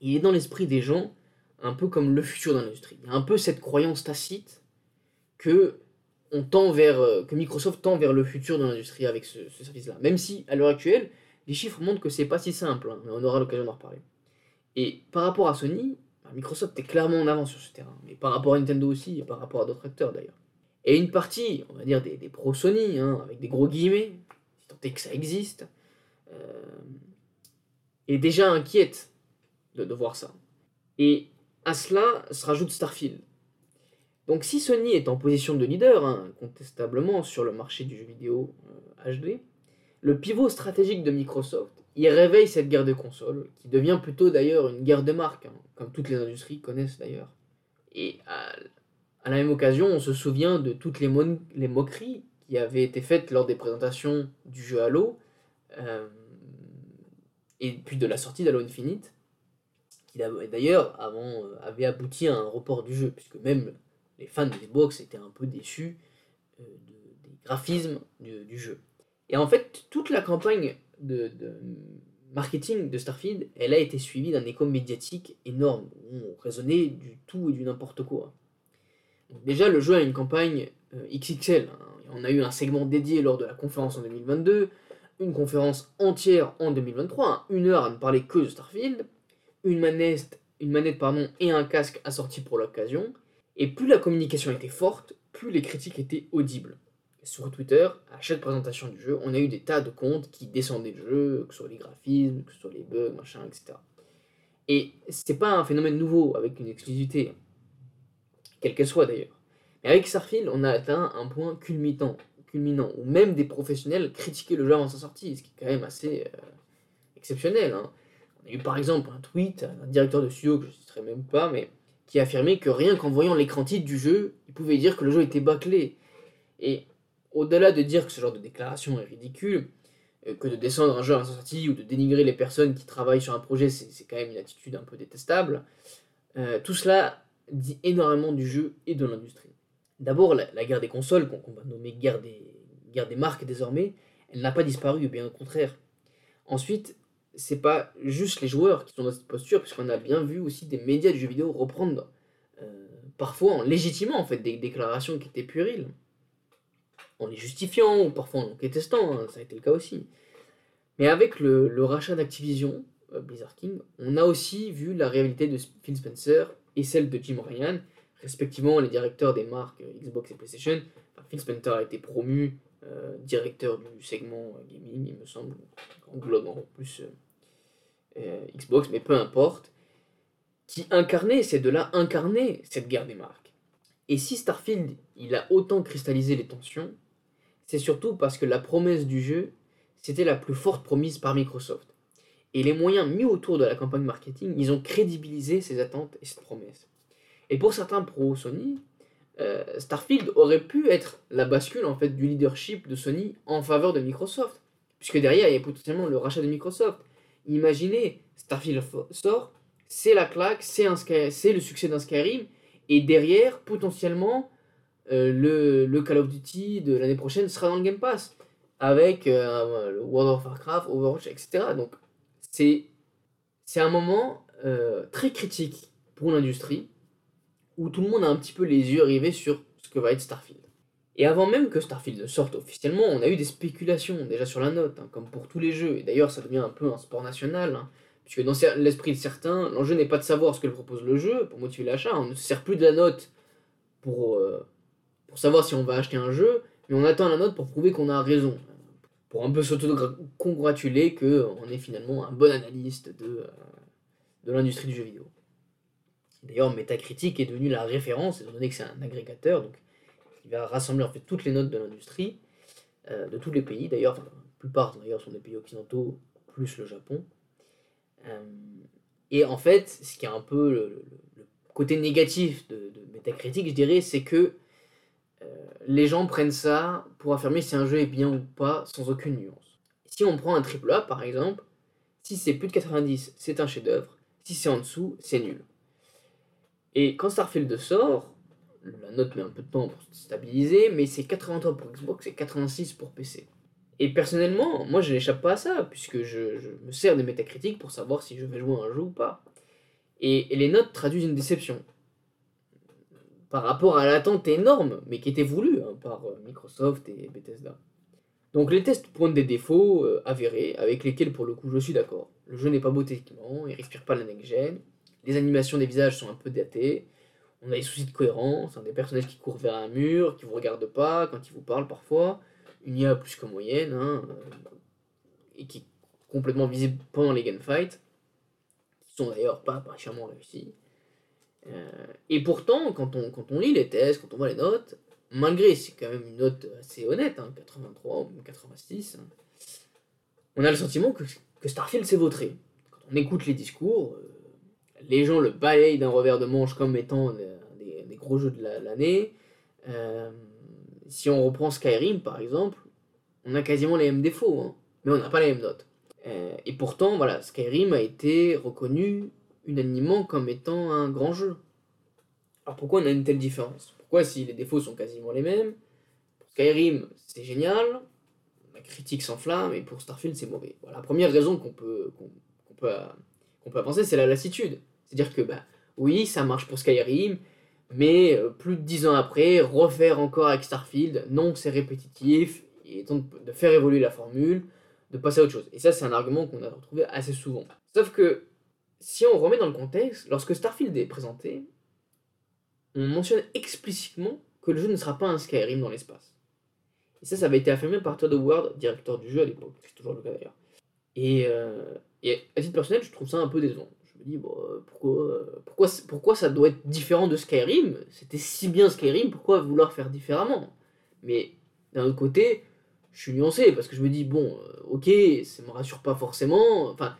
il est dans l'esprit des gens un peu comme le futur de l'industrie. Il y a un peu cette croyance tacite que on tend vers, euh, que Microsoft tend vers le futur de l'industrie avec ce, service-là. Même si, à l'heure actuelle, les chiffres montrent que c'est pas si simple, hein, mais on aura l'occasion d'en reparler. Et par rapport à Sony, bah, Microsoft est clairement en avance sur ce terrain, mais par rapport à Nintendo aussi, et par rapport à d'autres acteurs d'ailleurs. Et une partie, on va dire, des, des pros Sony, hein, avec des gros guillemets, tant que ça existe, euh, est déjà inquiète de, voir ça. Et à cela se rajoute Starfield. Donc si Sony est en position de leader, hein, incontestablement, sur le marché du jeu vidéo HD, euh, le pivot stratégique de Microsoft, il réveille cette guerre de consoles, qui devient plutôt d'ailleurs une guerre de marque, hein, comme toutes les industries connaissent d'ailleurs. Et à, la même occasion, on se souvient de toutes les, moqueries qui avaient été faites lors des présentations du jeu Halo, euh, et puis de la sortie d'Halo Infinite, qui d'ailleurs avant euh, avait abouti à un report du jeu, puisque même les fans de Xbox étaient un peu déçus euh, des graphismes du, jeu. Et en fait, toute la campagne de, marketing de Starfield, elle a été suivie d'un écho médiatique énorme, où on raisonnait du tout et du n'importe quoi. déjà, le jeu a une campagne XXL. Hein. On a eu un segment dédié lors de la conférence en 2022, une conférence entière en 2023, hein. une heure à ne parler que de Starfield, une manette, une manette et un casque assortis pour l'occasion, et plus la communication était forte, plus les critiques étaient audibles. Sur Twitter, à chaque présentation du jeu, on a eu des tas de comptes qui descendaient le jeu, que ce les graphismes, que ce les bugs, machin, etc. Et c'est pas un phénomène nouveau avec une exclusivité, quelle qu'elle soit d'ailleurs. Mais avec Starfield, on a atteint un point culminant, culminant où même des professionnels critiquaient le jeu avant sa sortie, ce qui est quand même assez euh, exceptionnel. Hein. On a eu par exemple un tweet d'un directeur de studio que je ne citerai même pas, mais qui affirmait que rien qu'en voyant l'écran titre du jeu, il pouvait dire que le jeu était bâclé. Et au-delà de dire que ce genre de déclaration est ridicule, euh, que de descendre un jeu à sa sortie ou de dénigrer les personnes qui travaillent sur un projet, c'est quand même une attitude un peu détestable, euh, tout cela dit énormément du jeu et de l'industrie. D'abord, la, guerre des consoles, qu'on va nommer guerre des, marques désormais, elle n'a pas disparu, bien au contraire. Ensuite, c'est pas juste les joueurs qui sont dans cette posture, puisqu'on a bien vu aussi des médias du jeu vidéo reprendre, euh, parfois en légitimant des déclarations qui étaient puériles, en les justifiant ou parfois en les testant, hein, ça a été le cas aussi. Mais avec le, rachat d'Activision, euh, Blizzard King, on a aussi vu la réalité de Phil Spencer et celle de Jim Ryan, respectivement les directeurs des marques Xbox et PlayStation. Phil Spencer a été promu euh, directeur du segment gaming, il me semble, en plus euh, Xbox, mais peu importe, qui incarnait, c'est de là incarner cette guerre des marques. Et si Starfield, il a autant cristallisé les tensions, c'est surtout parce que la promesse du jeu, c'était la plus forte promise par Microsoft. Et les moyens mis autour de la campagne marketing, ils ont crédibilisé ces attentes et cette promesse. Et pour certains pros Sony, euh, Starfield aurait pu être la bascule en fait du leadership de Sony en faveur de Microsoft. Puisque derrière, il y a potentiellement le rachat de Microsoft. Imaginez, Starfield sort, c'est la claque, c'est le succès d'un Skyrim, et derrière, potentiellement, euh, le, Call of Duty de l'année prochaine sera dans le Game Pass, avec euh, World of Warcraft, Overwatch, etc. Donc, c'est un moment très critique pour l'industrie, où tout le monde a un petit peu les yeux rivés sur ce que va être Starfield. Et avant même que Starfield sorte officiellement, on a eu des spéculations déjà sur la note, hein, comme pour tous les jeux. Et d'ailleurs, ça devient un peu un sport national, hein, puisque dans l'esprit de certains, l'enjeu n'est pas de savoir ce que propose le jeu pour motiver l'achat. On ne se sert plus de la note pour, euh, pour savoir si on va acheter un jeu, mais on attend la note pour prouver qu'on a raison. Pour un peu s'auto-congratuler qu'on est finalement un bon analyste de, euh, de l'industrie du jeu vidéo. D'ailleurs, Metacritic est devenu la référence, étant donné que c'est un agrégateur, donc il va rassembler toutes les notes de l'industrie, euh, de tous les pays. D'ailleurs, la plupart d'ailleurs sont des pays occidentaux, plus le Japon. Euh, et en fait, ce qui est un peu le, côté négatif de, de, Metacritic, je dirais, c'est que euh, les gens prennent ça pour affirmer si un jeu est bien ou pas, sans aucune nuance. Si on prend un AAA par exemple, si c'est plus de 90, c'est un chef-d'œuvre. Si c'est en dessous, c'est nul. Et quand Starfield sort, la note met un peu de temps pour se stabiliser, mais c'est 83 pour Xbox et 86 pour PC. Et personnellement, moi je n'échappe pas à ça, puisque je, me sers des métacritiques pour savoir si je vais jouer un jeu ou pas. Et, les notes traduisent une déception. Par rapport à l'attente énorme, mais qui était voulue hein, par euh, Microsoft et Bethesda. Donc les tests pointent des défauts euh, avérés, avec lesquels pour le coup je suis d'accord. Le jeu n'est pas beau techniquement, il respire pas la next-gen, les animations des visages sont un peu datées. On a des soucis de cohérence, hein, des personnages qui courent vers un mur, qui vous regardent pas quand ils vous parlent parfois. Une IA plus que moyenne, hein, euh, et qui est complètement visible pendant les gunfights, qui sont d'ailleurs pas particulièrement réussis. Euh, et pourtant, quand on, quand on lit les tests, quand on voit les notes, malgré c'est quand même une note assez honnête, 83 hein, ou 86, on a le sentiment que, que Starfield s'est vautré. Quand on écoute les discours, euh, les gens le balayent d'un revers de manche comme étant des, gros jeux de l'année. Euh, si on reprend Skyrim par exemple, on a quasiment les mêmes défauts, hein, mais on n'a pas les mêmes notes. Euh, et pourtant, voilà, Skyrim a été reconnu unanimement comme étant un grand jeu. Alors pourquoi on a une telle différence? Pourquoi si les défauts sont quasiment les mêmes? Pour Skyrim, c'est génial, la critique s'enflamme, et pour Starfield, c'est mauvais. La première raison qu'on peut, qu'on peut, qu'on peut penser, c'est la lassitude. C'est-à-dire que, bah, oui, ça marche pour Skyrim, mais euh, plus de dix ans après, refaire encore avec Starfield, non, c'est répétitif, et donc de faire évoluer la formule, de passer à autre chose. Et ça, c'est un argument qu'on a retrouvé assez souvent. Sauf que, si on remet dans le contexte, lorsque Starfield est présenté, on mentionne explicitement que le jeu ne sera pas un Skyrim dans l'espace. Et ça, ça avait été affirmé par Todd Howard, directeur du jeu à l'époque, c'est toujours le cas d'ailleurs. Et, euh, et à titre personnel, je trouve ça un peu décevant me dis, euh, pourquoi, euh, pourquoi, ça doit être différent de Skyrim? C'était si bien Skyrim, pourquoi vouloir faire différemment? Mais d'un autre côté, je suis nuancé parce que je me dis, bon, euh, ok, ça me rassure pas forcément. Enfin,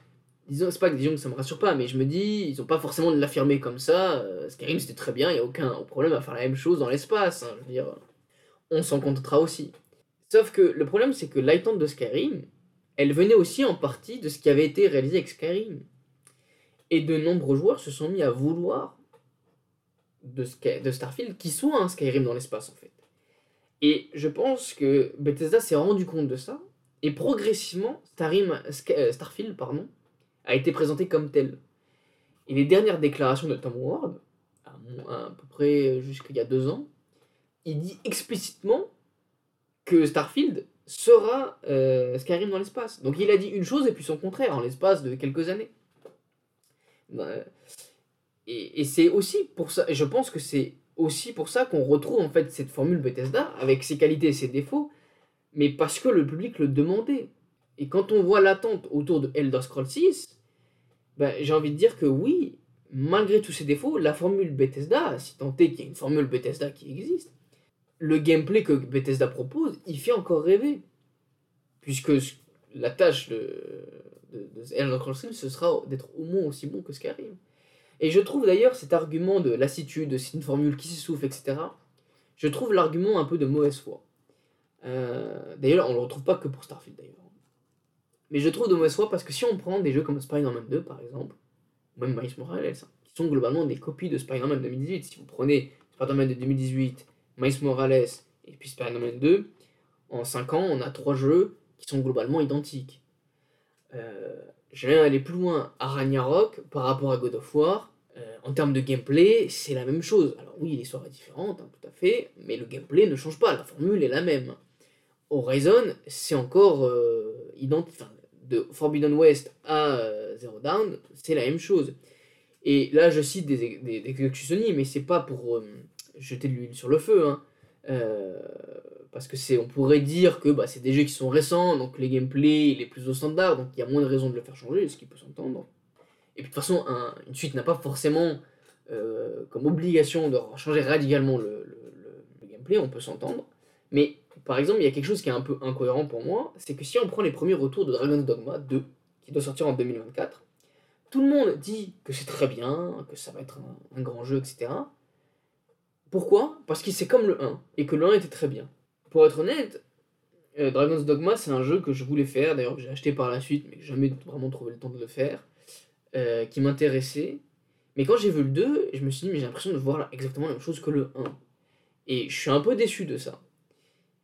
disons, c'est pas que disons que ça me rassure pas, mais je me dis, ils ont pas forcément de l'affirmer comme ça. Skyrim c'était très bien, il n'y a aucun problème à faire la même chose dans l'espace. Hein, je veux dire, on s'en contentera aussi. Sauf que le problème, c'est que l'item de Skyrim, elle venait aussi en partie de ce qui avait été réalisé avec Skyrim. Et de nombreux joueurs se sont mis à vouloir de, Starfield qui soit un Skyrim dans l'espace en fait. Et je pense que Bethesda s'est rendu compte de ça, et progressivement, euh, Starfield pardon, a été présenté comme tel. Et les dernières déclarations de Tom Ward, à, peu près jusqu'il y a deux ans, il dit explicitement que Starfield sera euh, Skyrim dans l'espace. Donc il a dit une chose et puis son contraire en l'espace de quelques années. Et, et c'est aussi pour ça, je pense que c'est aussi pour ça qu'on retrouve en fait cette formule Bethesda avec ses qualités et ses défauts, mais parce que le public le demandait. Et quand on voit l'attente autour de Elder Scrolls 6, ben, j'ai envie de dire que oui, malgré tous ses défauts, la formule Bethesda, si tant est qu'il y a une formule Bethesda qui existe, le gameplay que Bethesda propose, il fait encore rêver. Puisque la tâche de, de, de Elder Scrolls ce sera d'être au moins aussi bon que Skyrim. Et je trouve d'ailleurs cet argument de lassitude, c'est une formule qui s'essouffle, etc., je trouve l'argument un peu de mauvaise foi. Euh, d'ailleurs, on le retrouve pas que pour Starfield d'ailleurs. Mais je trouve de mauvaise foi parce que si on prend des jeux comme Spider-Man 2 par exemple, ou même Miles Morales, hein, qui sont globalement des copies de Spider-Man 2018, si vous prenez Spider-Man de 2018, Miles Morales et puis Spider-Man 2, en 5 ans, on a trois jeux qui sont globalement identiques. Euh, je vais aller plus loin à Ragnarok par rapport à God of War. Euh, en termes de gameplay, c'est la même chose. Alors oui, l'histoire est différente, hein, tout à fait, mais le gameplay ne change pas, la formule est la même. Horizon, c'est encore euh, identique. de Forbidden West à euh, Zero Dawn, c'est la même chose. Et là, je cite des, des, des mais c'est pas pour euh, jeter de l'huile sur le feu. Hein. Parce que c'est, on pourrait dire que bah, c'est des jeux qui sont récents, donc les gameplays il est plus au standard, donc il y a moins de raisons de le faire changer, ce qui peut s'entendre. Et puis de toute façon, une suite n'a pas forcément euh, comme obligation de changer radicalement le, gameplay, on peut s'entendre. Mais par exemple, il y a quelque chose qui est un peu incohérent pour moi, c'est que si on prend les premiers retours de Dragon's Dogma 2, qui doit sortir en 2024, tout le monde dit que c'est très bien, que ça va être un, grand jeu, etc. Pourquoi? Parce que c'est comme le 1, et que le 1 était très bien. Pour être honnête, euh, Dragon's Dogma, c'est un jeu que je voulais faire, d'ailleurs j'ai acheté par la suite, mais jamais vraiment trouvé le temps de le faire. Euh, qui m'intéressait. Mais quand j'ai vu le 2, je me suis dit, mais j'ai l'impression de voir exactement la même chose que le 1. Et je suis un peu déçu de ça.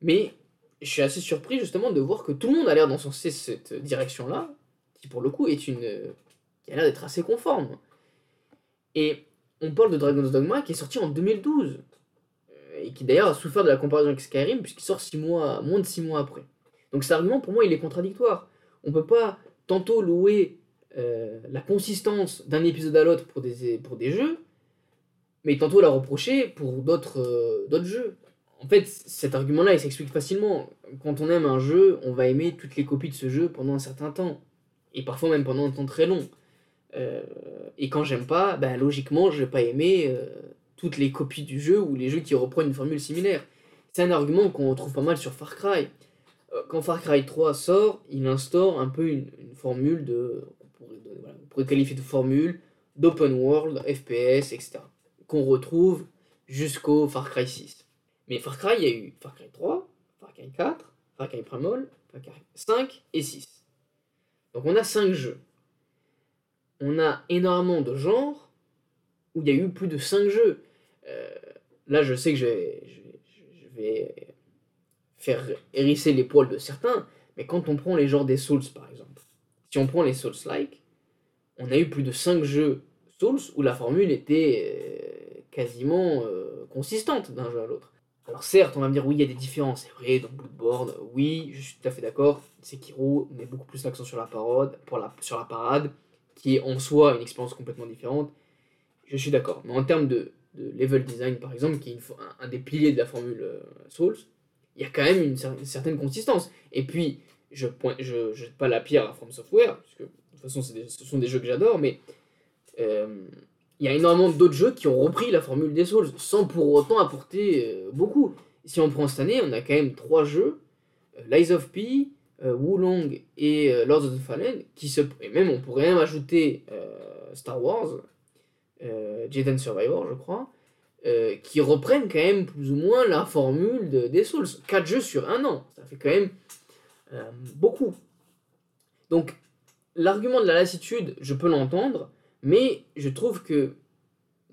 Mais je suis assez surpris justement de voir que tout le monde a l'air d'encenser cette direction-là, qui pour le coup est une. qui a l'air d'être assez conforme. Et on parle de Dragon's Dogma qui est sorti en 2012. Et qui d'ailleurs a souffert de la comparaison avec Skyrim, puisqu'il sort six mois, moins de 6 mois après. Donc cet argument, pour moi, il est contradictoire. On peut pas tantôt louer euh, la consistance d'un épisode à l'autre pour des, pour des jeux, mais tantôt la reprocher pour d'autres euh, jeux. En fait, cet argument-là, il s'explique facilement. Quand on aime un jeu, on va aimer toutes les copies de ce jeu pendant un certain temps, et parfois même pendant un temps très long. Euh, et quand j'aime pas, ben, logiquement, je vais pas aimer toutes les copies du jeu ou les jeux qui reprennent une formule similaire. C'est un argument qu'on retrouve pas mal sur Far Cry. Quand Far Cry 3 sort, il instaure un peu une formule de pourrait qualifier de formule d'open world, FPS, etc. Qu'on retrouve jusqu'au Far Cry 6. Mais Far Cry, il y a eu Far Cry 3, Far Cry 4, Far Cry Primal, Far Cry 5 et 6. Donc on a 5 jeux. On a énormément de genres où il y a eu plus de 5 jeux. Euh, là, je sais que je vais, faire hérisser les poils de certains, mais quand on prend les genres des Souls par exemple, si on prend les Souls-like, on a eu plus de 5 jeux Souls où la formule était euh, quasiment euh, consistante d'un jeu à l'autre. Alors certes, on va me dire oui, il y a des différences, c'est vrai, dans Bloodborne, oui, je suis tout à fait d'accord, Sekiro met beaucoup plus l'accent sur la parade, pour la, sur la parade, qui est en soi une expérience complètement différente, je suis d'accord. Mais en termes de, level design, par exemple, qui est un, des piliers de la formule euh, Souls, il y a quand même une, certaine consistance. Et puis, je ne je, pas la pierre à From Software, puisque de toute façon, ce sont des jeux que j'adore, mais euh, il y a énormément d'autres jeux qui ont repris la formule des Souls, sans pour autant apporter euh, beaucoup. Si on prend cette année, on a quand même trois jeux, Lies of P, Wulong et Lords of the Fallen, et même on pourrait même ajouter Star Wars, Jedi Survivor, je crois, qui reprennent quand même plus ou moins la formule de, des Souls. Quatre jeux sur un an, ça fait quand même beaucoup. Donc, l'argument de la lassitude, je peux l'entendre, mais je trouve que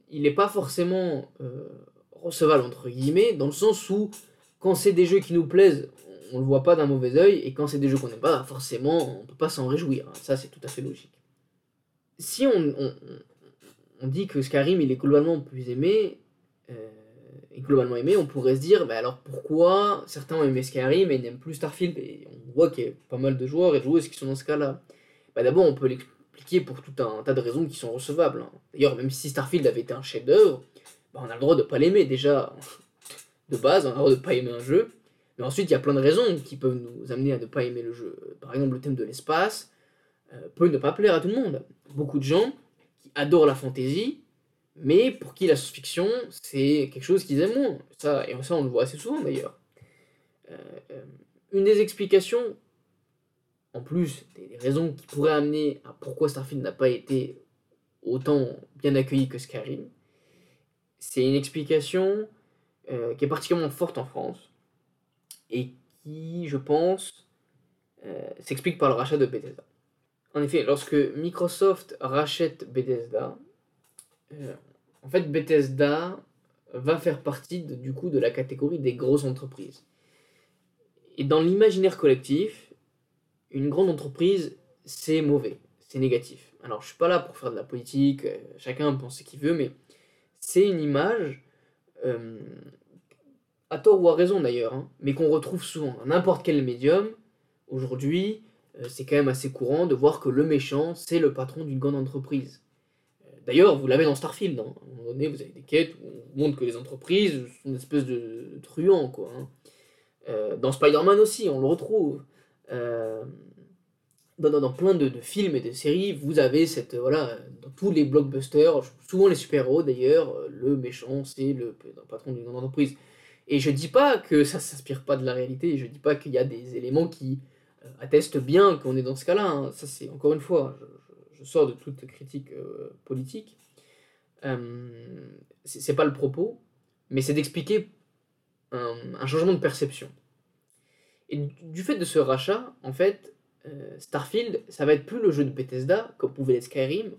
il n'est pas forcément euh, recevable entre guillemets, dans le sens où quand c'est des jeux qui nous plaisent, on le voit pas d'un mauvais oeil, et quand c'est des jeux qu'on n'aime pas, forcément, on peut pas s'en réjouir. Ça, c'est tout à fait logique. Si on, dit que Skyrim il est globalement plus aimé, euh, et globalement aimé, on pourrait se dire, bah alors pourquoi certains ont aimé Skyrim et n'aiment plus Starfield? Et on voit qu'il y a pas mal de joueurs et de joueuses qui sont dans ce cas-là. Bah, d'abord, on peut l'expliquer pour tout un tas de raisons qui sont recevables. Hein. D'ailleurs, même si Starfield avait été un chef-d'œuvre, bah, on a le droit de pas l'aimer déjà. De base, on a le droit de pas aimer un jeu. Mais ensuite, il y a plein de raisons qui peuvent nous amener à ne pas aimer le jeu. Par exemple, le thème de l'espace euh, peut ne pas plaire à tout le monde. Beaucoup de gens adorent la fantasy, mais pour qui la science-fiction, c'est quelque chose qu'ils aiment moins. Ça, et ça, on le voit assez souvent d'ailleurs. Euh, euh, une des explications en plus des, raisons qui pourraient amener à pourquoi Starfield n'a pas été autant bien accueilli que Skyrim, c'est une explication euh, qui est particulièrement forte en France et qui, je pense, s'explique par le rachat de Bethesda. En effet, lorsque Microsoft rachète Bethesda, euh, en fait, Bethesda va faire partie du coup de la catégorie des grosses entreprises. Et dans l'imaginaire collectif, une grande entreprise, c'est mauvais, c'est négatif. Alors, je suis pas là pour faire de la politique, euh, chacun pense ce qu'il veut, mais c'est une image, euh, à tort ou à raison d'ailleurs, hein, mais qu'on retrouve souvent dans n'importe quel médium. Aujourd'hui, c'est quand même assez courant de voir que le méchant, c'est le patron d'une grande entreprise. D'ailleurs, vous l'avez dans Starfield. Hein. À un moment donné, vous avez des quêtes où on montre que les entreprises sont une espèce de truands. Quoi, hein. dans Spider-Man aussi, on le retrouve dans, plein de, films et de séries, vous avez cette. Euh, voilà, dans tous les blockbusters, souvent les super-héros d'ailleurs, euh, le méchant, c'est le, patron d'une grande entreprise. Et je dis pas que ça s'inspire pas de la réalité, je dis pas qu'il y a des éléments qui euh, attestent bien qu'on est dans ce cas-là. Hein. Ça, c'est encore une fois, je, sors de toute critique politique. c'est pas le propos, mais c'est d'expliquer un, un changement de perception. Et du fait de ce rachat, en fait, euh, Starfield, ça va être plus le jeu de Bethesda, comme pouvait l'être Skyrim,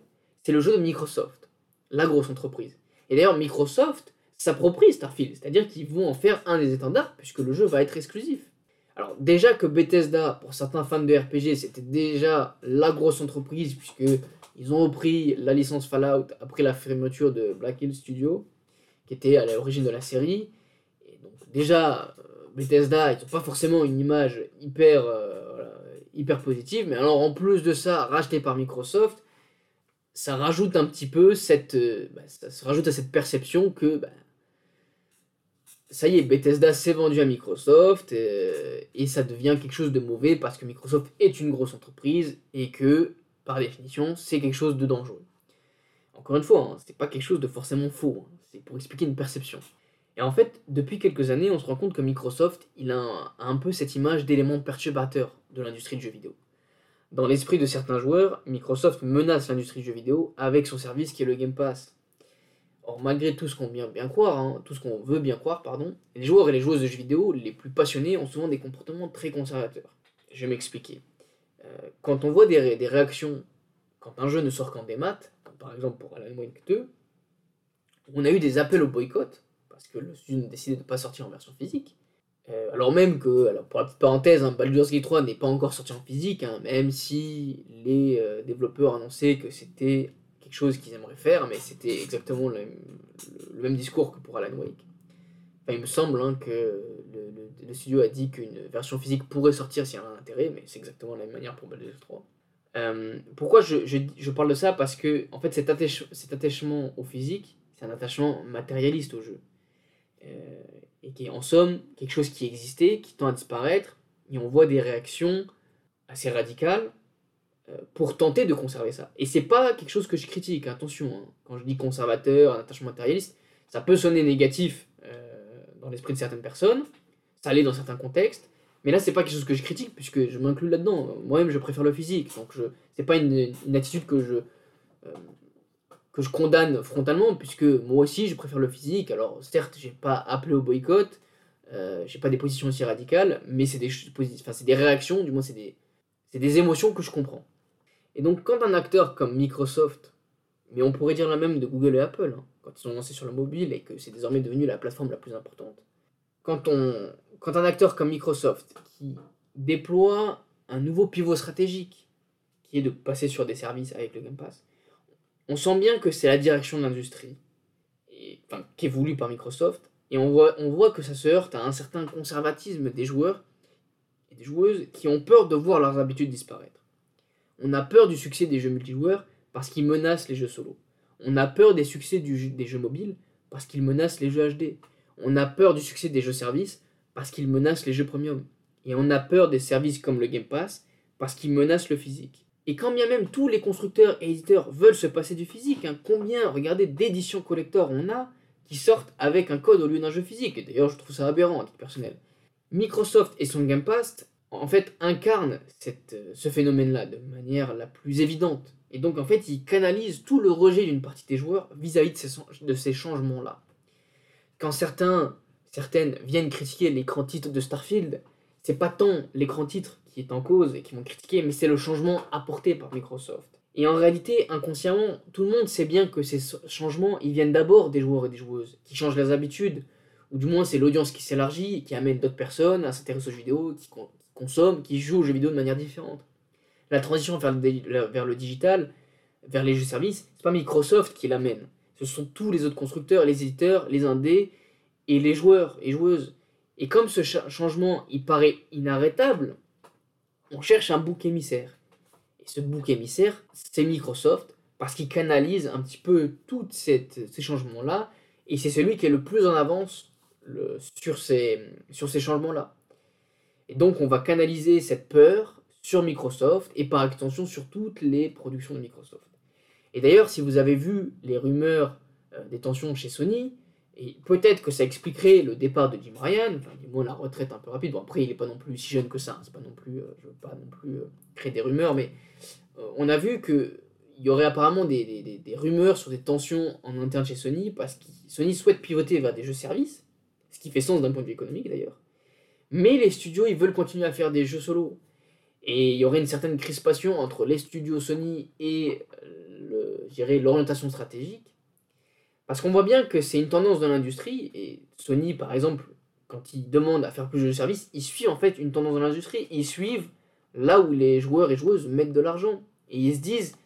c'est le jeu de Microsoft, la grosse entreprise. Et d'ailleurs, Microsoft s'approprie Starfield, c'est-à-dire qu'ils vont en faire un des étendards, puisque le jeu va être exclusif. Alors déjà que Bethesda, pour certains fans de RPG, c'était déjà la grosse entreprise, puisque ils ont repris la licence Fallout après la fermeture de Black Hill Studio, qui était à l'origine de la série. Déjà, euh, Bethesda, ils pas forcément une image hyper euh, hyper positive. Mais alors en plus de ça, racheté par Microsoft, ça rajoute un petit peu euh, bah, ça se rajoute à cette perception que bah, ça y est, Bethesda s'est vendu à Microsoft euh, et ça devient quelque chose de mauvais parce que Microsoft est une grosse entreprise et que par définition c'est quelque chose de dangereux. Encore une fois, hein, c'est pas quelque chose de forcément faux, hein. c'est pour expliquer une perception. Et en fait, depuis quelques années, on se rend compte que Microsoft, il a un, peu cette image d'élément perturbateur de l'industrie du jeu vidéo. Dans l'esprit de certains joueurs, Microsoft menace l'industrie du jeu vidéo avec son service qui est le Game Pass. Or, malgré tout ce qu'on veut bien croire, hein, tout ce qu'on veut bien croire, pardon, les joueurs et les joueuses de jeux vidéo les plus passionnés ont souvent des comportements très conservateurs. Je vais m'expliquer. Euh, quand on voit des, des, réactions quand un jeu ne sort qu'en démat, par exemple pour Alan Wake 2, on a eu des appels au boycott parce que le studio a décidé de ne pas sortir en version physique. Euh, alors même que, alors pour la petite parenthèse, hein, Baldur's Gate 3 n'est pas encore sorti en physique, hein, même si les euh, développeurs annonçaient que c'était quelque chose qu'ils aimeraient faire, mais c'était exactement le, même discours que pour Alan Wake. Enfin, il me semble hein, que le, studio a dit qu'une version physique pourrait sortir s'il y a un intérêt, mais c'est exactement la même manière pour Baldur's Gate 3. Euh, pourquoi je, parle de ça? Parce que en fait, cet, attachement au physique, c'est un attachement matérialiste au jeu. Euh, et qui est en somme quelque chose qui existait, qui tend à disparaître, et on voit des réactions assez radicales pour tenter de conserver ça. Et c'est pas quelque chose que je critique, attention, hein. quand je dis conservateur, un attachement matérialiste, ça peut sonner négatif euh, dans l'esprit de certaines personnes, ça l'est dans certains contextes, mais là c'est pas quelque chose que je critique puisque je m'inclus là-dedans. Moi-même je préfère le physique, donc je c'est pas une, attitude que je que je condamne frontalement, puisque moi aussi je préfère le physique. Alors certes, j'ai pas appelé au boycott, euh, j'ai pas des positions aussi radicales, mais c'est des, réactions, du moins c'est des, des émotions que je comprends. Et donc quand un acteur comme Microsoft, mais on pourrait dire la même de Google et Apple, hein, quand ils sont lancés sur le mobile et que c'est désormais devenu la plateforme la plus importante, quand un acteur comme Microsoft qui déploie un nouveau pivot stratégique, qui est de passer sur des services avec le Game Pass, on sent bien que c'est la direction de l'industrie, enfin, qui est voulue par Microsoft, et on voit, on voit que ça se heurte à un certain conservatisme des joueurs et des joueuses qui ont peur de voir leurs habitudes disparaître. On a peur du succès des jeux multijoueurs parce qu'ils menacent les jeux solo. On a peur des succès des jeux mobiles parce qu'ils menacent les jeux HD. On a peur du succès des jeux services parce qu'ils menacent les jeux premium. Et on a peur des services comme le Game Pass parce qu'ils menacent le physique. Et quand bien même tous les constructeurs et éditeurs veulent se passer du physique, hein, combien, regardez, d'éditions collector on a qui sortent avec un code au lieu d'un jeu physique. D'ailleurs, je trouve ça aberrant à titre personnel. Microsoft et son Game Pass, en fait, incarnent cette, euh, ce phénomène-là de manière la plus évidente. Et donc, en fait, ils canalisent tout le rejet d'une partie des joueurs vis-à-vis de ces, de ces changements-là. Quand certains certaines viennent critiquer l'écran titre de Starfield, c'est pas tant l'écran titre qui est en cause et qui vont critiquer, mais c'est le changement apporté par Microsoft. Et en réalité, inconsciemment, tout le monde sait bien que ces changements, ils viennent d'abord des joueurs et des joueuses, qui changent leurs habitudes, ou du moins c'est l'audience qui s'élargit, qui amène d'autres personnes à s'intéresser aux jeux vidéo, qui consomment, qui jouent aux jeux vidéo de manière différente. La transition vers le, digital, vers les jeux services, c'est pas Microsoft qui l'amène. Ce sont tous les autres constructeurs, les éditeurs, les indés et les joueurs et joueuses. Et comme ce changement il paraît inarrêtable, on cherche un bouc émissaire ce bouc émissaire, c'est Microsoft, parce qu'il canalise un petit peu tous ces changements-là, et c'est celui qui est le plus en avance sur ces, sur ces changements-là. Et donc on va canaliser cette peur sur Microsoft, et par extension sur toutes les productions de Microsoft. Et d'ailleurs, si vous avez vu les rumeurs euh, des tensions chez Sony, et peut-être que ça expliquerait le départ de Jim Ryan, enfin, du moins la retraite un peu rapide. Bon, après, il n'est pas non plus si jeune que ça, hein, c'est pas non plus, euh, je veux pas non plus euh, créer des rumeurs, mais on a vu qu'il y aurait apparemment des, rumeurs sur des tensions en interne chez Sony, parce que Sony souhaite pivoter vers des jeux services, ce qui fait sens d'un point de vue économique d'ailleurs. Mais les studios, ils veulent continuer à faire des jeux solo. Et il y aurait une certaine crispation entre les studios Sony et l'orientation stratégique. Parce qu'on voit bien que c'est une tendance de l'industrie, et Sony, par exemple, quand ils demandent à faire plus de services, ils suivent en fait une tendance de l'industrie, ils suivent là où les joueurs et joueuses mettent de l'argent. Et ils se disent,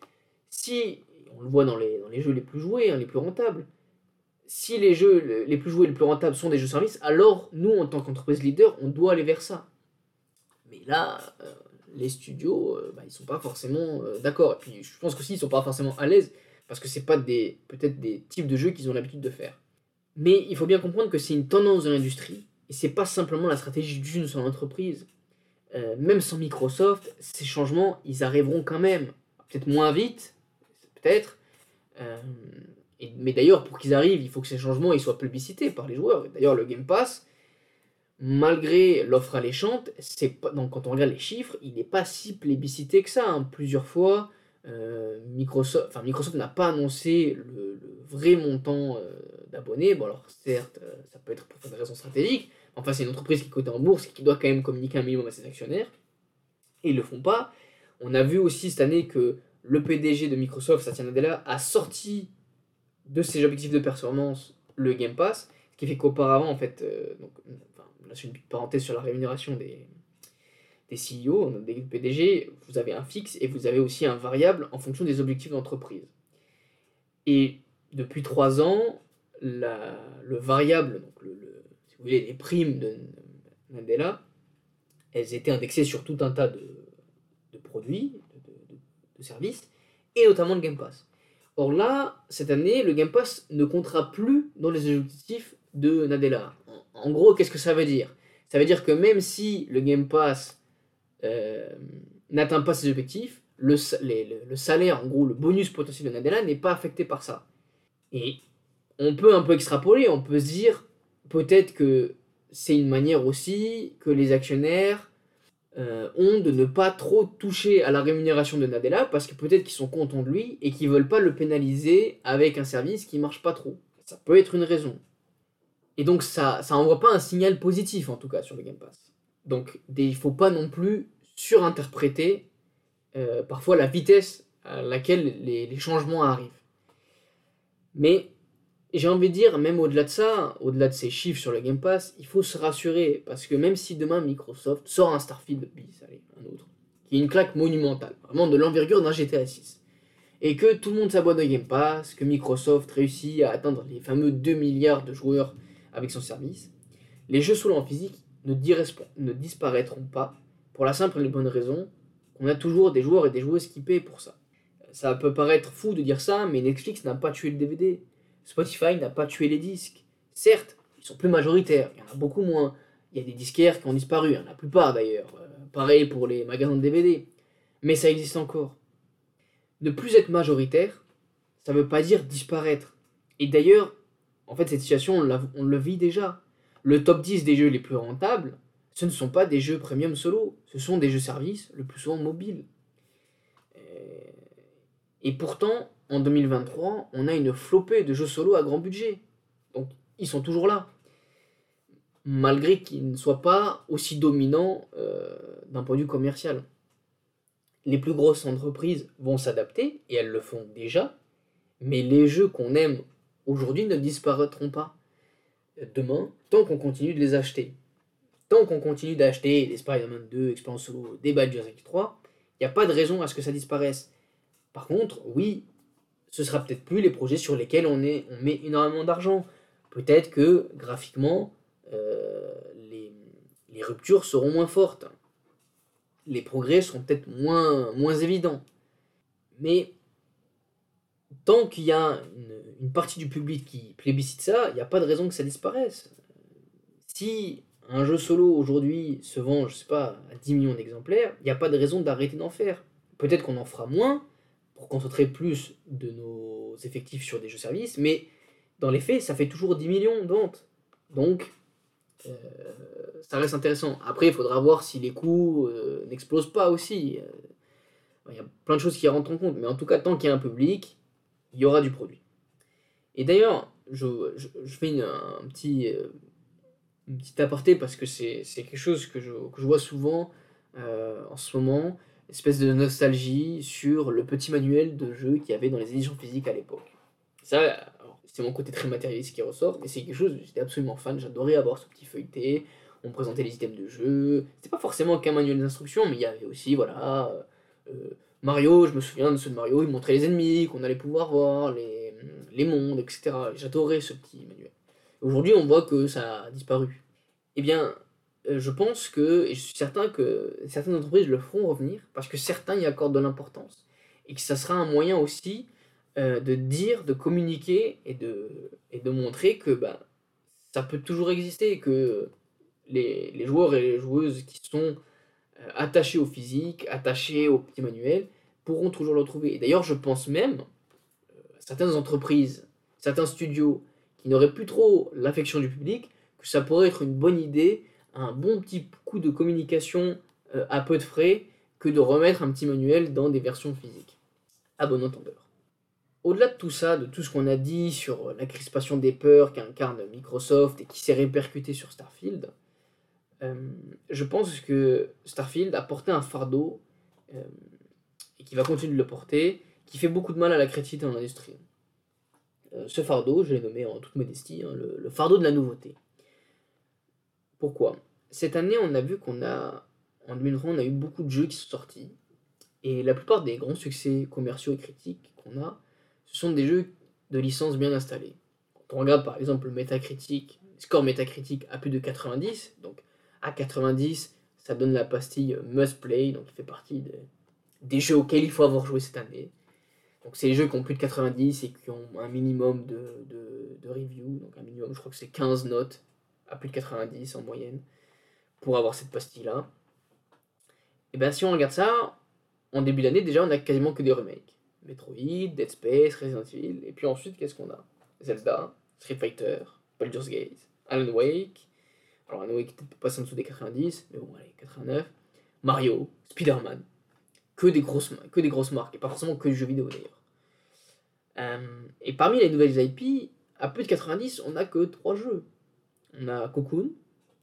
si, on le voit dans les, dans les jeux les plus joués, hein, les plus rentables, si les jeux les plus joués, les plus rentables sont des jeux services, alors nous, en tant qu'entreprise leader, on doit aller vers ça. Mais là, euh, les studios, euh, bah, ils sont pas forcément euh, d'accord. Et puis je pense qu'aussi, ils sont pas forcément à l'aise parce que c'est pas des peut-être des types de jeux qu'ils ont l'habitude de faire. Mais il faut bien comprendre que c'est une tendance de l'industrie et c'est pas simplement la stratégie d'une seule entreprise. Euh, même sans Microsoft, ces changements, ils arriveront quand même, peut-être moins vite, peut-être. Mais d'ailleurs, pour qu'ils arrivent, il faut que ces changements ils soient publicités par les joueurs. D'ailleurs, le Game Pass, malgré l'offre alléchante, c'est pas, donc quand on regarde les chiffres, il n'est pas si plébiscité que ça. Hein. Plusieurs fois, euh, Microsoft, enfin Microsoft n'a pas annoncé le, vrai montant euh, d'abonnés. Bon alors certes, euh, ça peut être pour des raisons stratégiques. Enfin c'est une entreprise qui est en bourse et qui doit quand même communiquer un minimum à ses actionnaires. Et ils le font pas. On a vu aussi cette année que le PDG de Microsoft, Satya Nadella, a sorti de ses objectifs de performance le Game Pass, ce qui fait qu'auparavant en fait, donc, enfin, là c'est une petite parenthèse sur la rémunération des, des CEO, des PDG, vous avez un fixe et vous avez aussi un variable en fonction des objectifs d'entreprise. Et depuis trois ans, le variable, donc le, si vous voulez, les primes de Mandela, elles étaient indexées sur tout un tas de, produits, de, services, et notamment le Game Pass. Or là, cette année, le Game Pass ne comptera plus dans les objectifs de Nadella. en gros, qu'est-ce que ça veut dire? Ça veut dire que même si le Game Pass euh, n'atteint pas ses objectifs, le, le, salaire, en gros, le bonus potentiel de Nadella n'est pas affecté par ça. Et on peut un peu extrapoler, on peut se dire peut-être que c'est une manière aussi que les actionnaires euh, ont de ne pas trop toucher à la rémunération de Nadella parce que peut-être qu'ils sont contents de lui et qu'ils veulent pas le pénaliser avec un service qui marche pas trop. Ça peut être une raison. Et donc ça, ça envoie pas un signal positif en tout cas sur le Game Pass. Donc il faut pas non plus surinterpréter euh, parfois la vitesse à laquelle les, changements arrivent. Mais j'ai envie de dire, même au-delà de ça, au-delà de ces chiffres sur le Game Pass, il faut se rassurer, parce que même si demain Microsoft sort un Starfield bis, un autre, qui est une claque monumentale, vraiment de l'envergure d'un GTA 6, et que tout le monde s'abonne au Game Pass, que Microsoft réussit à atteindre les fameux 2 milliards de joueurs avec son service, les jeux solo en physique, ne, ne disparaîtront pas pour la simple et bonne raison qu'on a toujours des joueurs et des joueuses qui paient pour ça. Ça peut paraître fou de dire ça, mais Netflix n'a pas tué le DVD. Spotify n'a pas tué les disques. Certes, ils sont plus majoritaires, il y en a beaucoup moins. Il y a des disquaires qui ont disparu, la plupart d'ailleurs. Euh, pareil pour les magasins de DVD. Mais ça existe encore. Ne plus être majoritaire, ça ne veut pas dire disparaître. Et d'ailleurs, en fait, cette situation, on, on le vit déjà le top 10 des jeux les plus rentables, ce ne sont pas des jeux premium solo, ce sont des jeux services, le plus souvent mobiles. Euh, et pourtant, en 2023, on a une flopée de jeux solo à grand budget. Donc, ils sont toujours là. malgré qu'il ne soit pas aussi dominant euh, d'un point de vue commercial. Les plus grosses entreprises vont s'adapter, et elles le font déjà, mais les jeux qu'on aime aujourd'hui ne disparaîtront pas demain tant qu'on continue de les acheter. Tant qu'on continue d'acheter des Spider-Man 2, Experience Solo, des Baldur's Gate 3, il n'y a pas de raison à ce que ça disparaisse. Par contre, oui, ce sera peut-être plus les projets sur lesquels on, est, on met énormément d'argent. Peut-être que graphiquement, euh, les, les, ruptures seront moins fortes. Les progrès seront peut-être moins, moins évidents. Mais tant qu'il y a une, partie du public qui plébiscite ça, il n'y a pas de raison que ça disparaisse. Si un jeu solo aujourd'hui se vend, je sais pas, à 10 millions d'exemplaires, il n'y a pas de raison d'arrêter d'en faire. Peut-être qu'on en fera moins concentrer plus de nos effectifs sur des jeux services, mais dans les faits, ça fait toujours 10 millions de ventes. Donc, euh, ça reste intéressant. Après, il faudra voir si les coûts euh, n'explosent pas aussi. Euh, il y a plein de choses qui rentrent en compte, mais en tout cas, tant qu'il y a un public, il y aura du produit. Et d'ailleurs, je, fais une petite aparté parce que c'est quelque chose que je, vois souvent en ce moment, espèce de nostalgie sur le petit manuel de jeu qu'il y avait dans les éditions physiques à l'époque. Ça, c'est mon côté très matérialiste qui ressort, mais c'est quelque chose, j'étais absolument fan, j'adorais avoir ce petit feuilleté, on présentait les items de jeu, c'était pas forcément qu'un manuel d'instruction, mais il y avait aussi, voilà, euh, Mario, je me souviens de ce de Mario, il montrait les ennemis, qu'on allait pouvoir voir, les, les mondes, etc. J'adorais ce petit manuel. Aujourd'hui, on voit que ça a disparu. Eh bien, je pense que, et je suis certain que certaines entreprises le feront revenir, parce que certains y accordent de l'importance. Et que ça sera un moyen aussi euh, de dire, de communiquer et de, et de montrer que bah, ça peut toujours exister, que les, les joueurs et les joueuses qui sont euh, attachés au physique, attachés au petit manuel, pourront toujours le trouver. D'ailleurs, je pense même certaines entreprises, certains studios qui n'auraient plus trop l'affection du public, que ça pourrait être une bonne idée, un bon petit coup de communication euh, à peu de frais, que de remettre un petit manuel dans des versions physiques. À bon entendeur. Au-delà de tout ça, de tout ce qu'on a dit sur la crispation des peurs qu'incarne Microsoft et qui s'est répercuté sur Starfield, euh, je pense que Starfield a porté un fardeau, euh, et qui va continuer de le porter, qui fait beaucoup de mal à la créativité en industrie. ce fardeau, je l'ai nommé en toute modestie, hein, le, fardeau de la nouveauté. Pourquoi? Cette année, on a vu qu'on a, en 2020, on a eu beaucoup de jeux qui sont sortis. Et la plupart des grands succès commerciaux et critiques qu'on a, ce sont des jeux de licence bien installés. Quand on regarde par exemple le score Metacritic à plus de 90, donc à 90, ça donne la pastille Must Play, donc il fait partie des jeux auxquels il faut avoir joué cette année. Donc c'est les jeux qui ont plus de 90 et qui ont un minimum de, de, de review, donc un minimum, je crois que c'est 15 notes à plus de 90 en moyenne pour avoir cette pastille-là. Et bien si on regarde ça, en début d'année déjà on a quasiment que des remakes. Metroid, Dead Space, Resident Evil, et puis ensuite qu'est-ce qu'on a? Zelda, Street Fighter, Baldur's Gate, Alan Wake, alors Alan Wake peut passer en dessous des 90, mais bon allez, 89, Mario, Spider-Man, que des grosses que des grosses marques, et pas forcément que du jeu vidéo d'ailleurs. Euh, et parmi les nouvelles IP, à plus de 90, on n'a que 3 jeux on a Cocoon,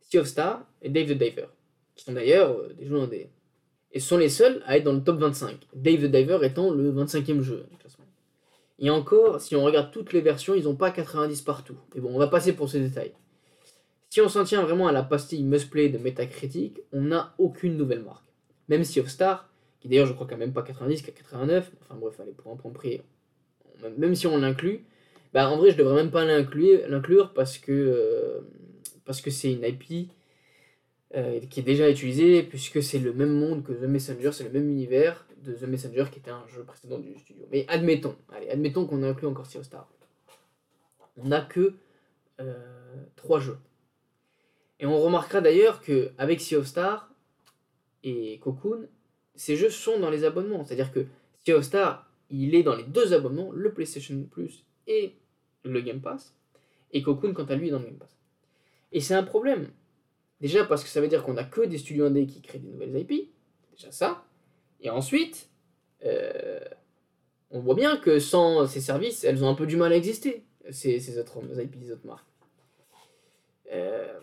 Sea of Star et Dave the Diver, qui sont d'ailleurs euh, des jeux indés. Et sont les seuls à être dans le top 25, Dave the Diver étant le 25e jeu du classement. Et encore, si on regarde toutes les versions, ils n'ont pas 90 partout. Mais bon, on va passer pour ces détails. Si on s'en tient vraiment à la pastille must-play de Metacritic, on n'a aucune nouvelle marque. Même Sea of Star, qui d'ailleurs je crois quand même pas 90, qu'à 89, enfin bref, allez, pour un prix, même si on l'inclut, bah, en vrai, je devrais même pas l'inclure parce que euh, parce que c'est une IP euh, qui est déjà utilisée, puisque c'est le même monde que The Messenger, c'est le même univers de The Messenger qui était un jeu précédent du studio. Mais admettons, allez, admettons qu'on inclut encore Sea of Star. On n'a que euh, trois jeux. Et on remarquera d'ailleurs qu'avec Sea of Star et Cocoon, ces jeux sont dans les abonnements. C'est-à-dire que Sea of Star, il est dans les deux abonnements, le PlayStation Plus et le Game Pass. Et Cocoon, quant à lui, est dans le Game Pass. Et c'est un problème. Déjà parce que ça veut dire qu'on a que des studios indés qui créent des nouvelles IP. Déjà ça. Et ensuite, euh, on voit bien que sans ces services, elles ont un peu du mal à exister, ces, ces autres IP, ces autres marques. Euh,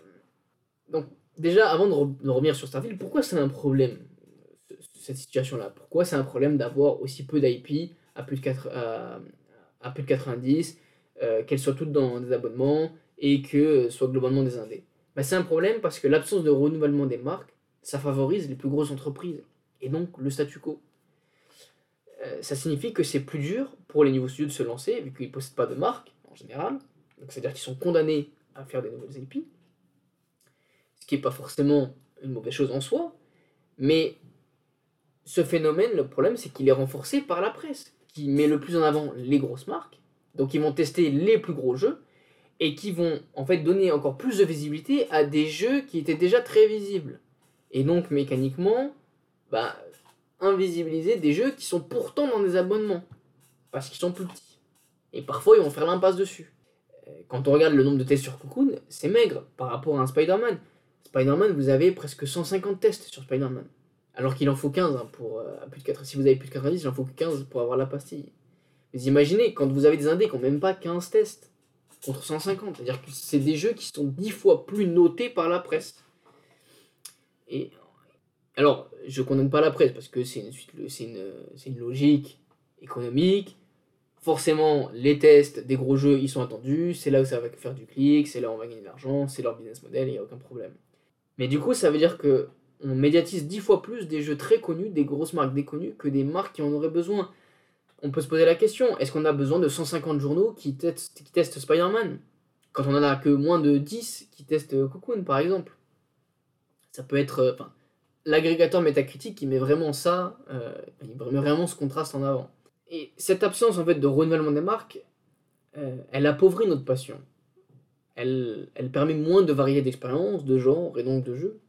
Donc, déjà, avant de, re- de revenir sur Starfield, pourquoi c'est un problème, ce- cette situation-là? Pourquoi c'est un problème d'avoir aussi peu d'IP à, plus de quatre- à, à plus de 90, euh, qu'elles soient toutes dans des abonnements et que ce soit globalement des indés bah, C'est un problème parce que l'absence de renouvellement des marques, ça favorise les plus grosses entreprises et donc le statu quo. Euh, ça signifie que c'est plus dur pour les nouveaux studios de se lancer vu qu'ils ne possèdent pas de marque en général. C'est-à-dire qu'ils sont condamnés à faire des nouvelles IP. Ce qui n'est pas forcément une mauvaise chose en soi. Mais ce phénomène, le problème, c'est qu'il est renforcé par la presse, qui met le plus en avant les grosses marques. Donc ils vont tester les plus gros jeux et qui vont en fait donner encore plus de visibilité à des jeux qui étaient déjà très visibles. Et donc mécaniquement, bah, invisibiliser des jeux qui sont pourtant dans des abonnements, parce qu'ils sont plus petits. Et parfois ils vont faire l'impasse dessus. Euh, Quand on regarde le nombre de tests sur Cocoon, c'est maigre par rapport à un Spider-Man. Spider-Man, vous avez presque 150 tests sur Spider-Man. Alors qu'il en faut 15 hein, pour euh, plus de 4... Si vous avez plus de 90, il en faut que 15 pour avoir la pastille. Mais imaginez, quand vous avez des indés qui n'ont même pas 15 tests contre 150, c'est-à-dire que c'est des jeux qui sont 10 fois plus notés par la presse. Et alors, je condamne pas la presse parce que c'est une, une logique économique. Forcément, les tests des gros jeux, ils sont attendus. C'est là où ça va faire du clic, c'est là où on va gagner de l'argent, c'est leur business model, il n'y a aucun problème. Mais du coup, ça veut dire que on médiatise 10 fois plus des jeux très connus, des grosses marques déconnues, que des marques qui en auraient besoin. On peut se poser la question, est-ce qu'on a besoin de 150 journaux qui testent, qui Spider-Man? Quand on en a que moins de 10 qui testent Cocoon, par exemple. Ça peut être... euh, l'agrégateur métacritique, il met vraiment ça, euh, il met vraiment ce contraste en avant. Et cette absence, en fait, de renouvellement des marques, euh, elle appauvrit notre passion. Elle, elle permet moins de variété d'expériences, de genres et donc de jeux.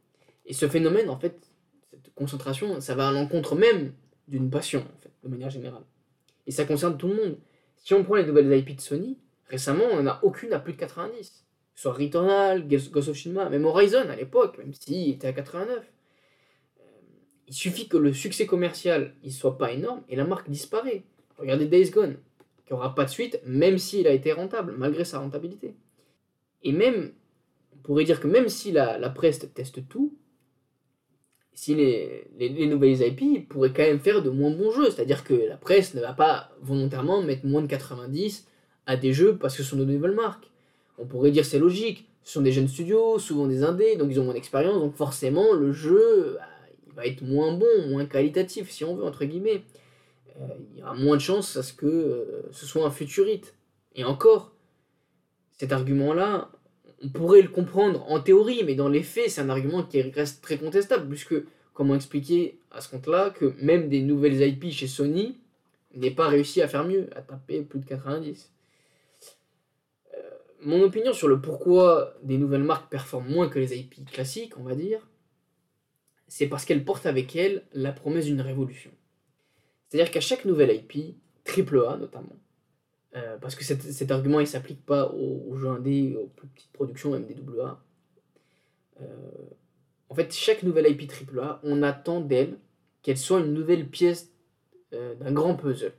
Et ce phénomène, en fait, cette concentration, ça va à l'encontre même d'une passion, en fait, de manière générale. Et ça concerne tout le monde. Si on prend les nouvelles IP de Sony, récemment, on n'en a aucune à plus de 90. Que ce soit Returnal, Ghost of Tsushima, même Horizon à l'époque, même s'il était à 89. Euh, Il suffit que le succès commercial il soit pas énorme et la marque disparaît. Regardez Days Gone, qui aura pas de suite, même s'il a été rentable, malgré sa rentabilité. Et même, on pourrait dire que même si la, la presse teste tout, si les, les, les nouvelles IP pourraient quand même faire de moins bons jeux. C'est-à-dire que la presse ne va pas volontairement mettre moins de 90 à des jeux parce que ce sont de nouvelles marques. On pourrait dire c'est logique. Ce sont des jeunes studios, souvent des indés, donc ils ont moins d'expérience, donc forcément le jeu bah, il va être moins bon, moins qualitatif si on veut, entre guillemets. Euh, il y aura moins de chances à ce que euh, ce soit un futurite. Et encore, cet argument-là, on pourrait le comprendre en théorie, mais dans les faits, c'est un argument qui reste très contestable, puisque comment expliquer à ce compte-là que même des nouvelles IP chez Sony n'aient pas réussi à faire mieux, à taper plus de 90 Euh, Mon opinion sur le pourquoi des nouvelles marques performent moins que les IP classiques, on va dire, c'est parce qu'elles portent avec elles la promesse d'une révolution. C'est-à-dire qu'à chaque nouvelle IP, AAA notamment, euh, parce que cet, argument il s'applique pas aux, aux jeux indés, aux plus petites productions, même des AA. Euh, en fait, chaque nouvelle IP AAA, on attend d'elle qu'elle soit une nouvelle pièce euh, d'un grand puzzle.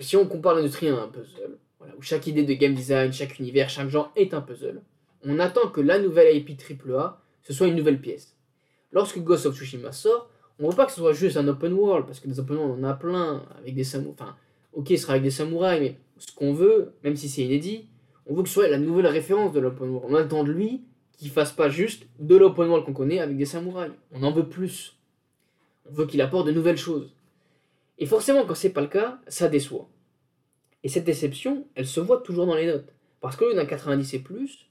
Si on compare l'industrie à un puzzle, voilà, où chaque idée de game design, chaque univers, chaque genre est un puzzle, on attend que la nouvelle IP AAA, ce soit une nouvelle pièce. Lorsque Ghost of Tsushima sort, on ne veut pas que ce soit juste un open world, parce que des open world, on en a plein, avec des samouraïs. Ok, ce sera avec des samouraïs, mais ce qu'on veut, même si c'est inédit, on veut que ce soit la nouvelle référence de l'open world. On attend de lui qu'il fasse pas juste de l'open world qu'on connaît avec des samouraïs. On en veut plus. On veut qu'il apporte de nouvelles choses. Et forcément, quand c'est pas le cas, ça déçoit. Et cette déception, elle se voit toujours dans les notes. Parce que d'un 90 et plus,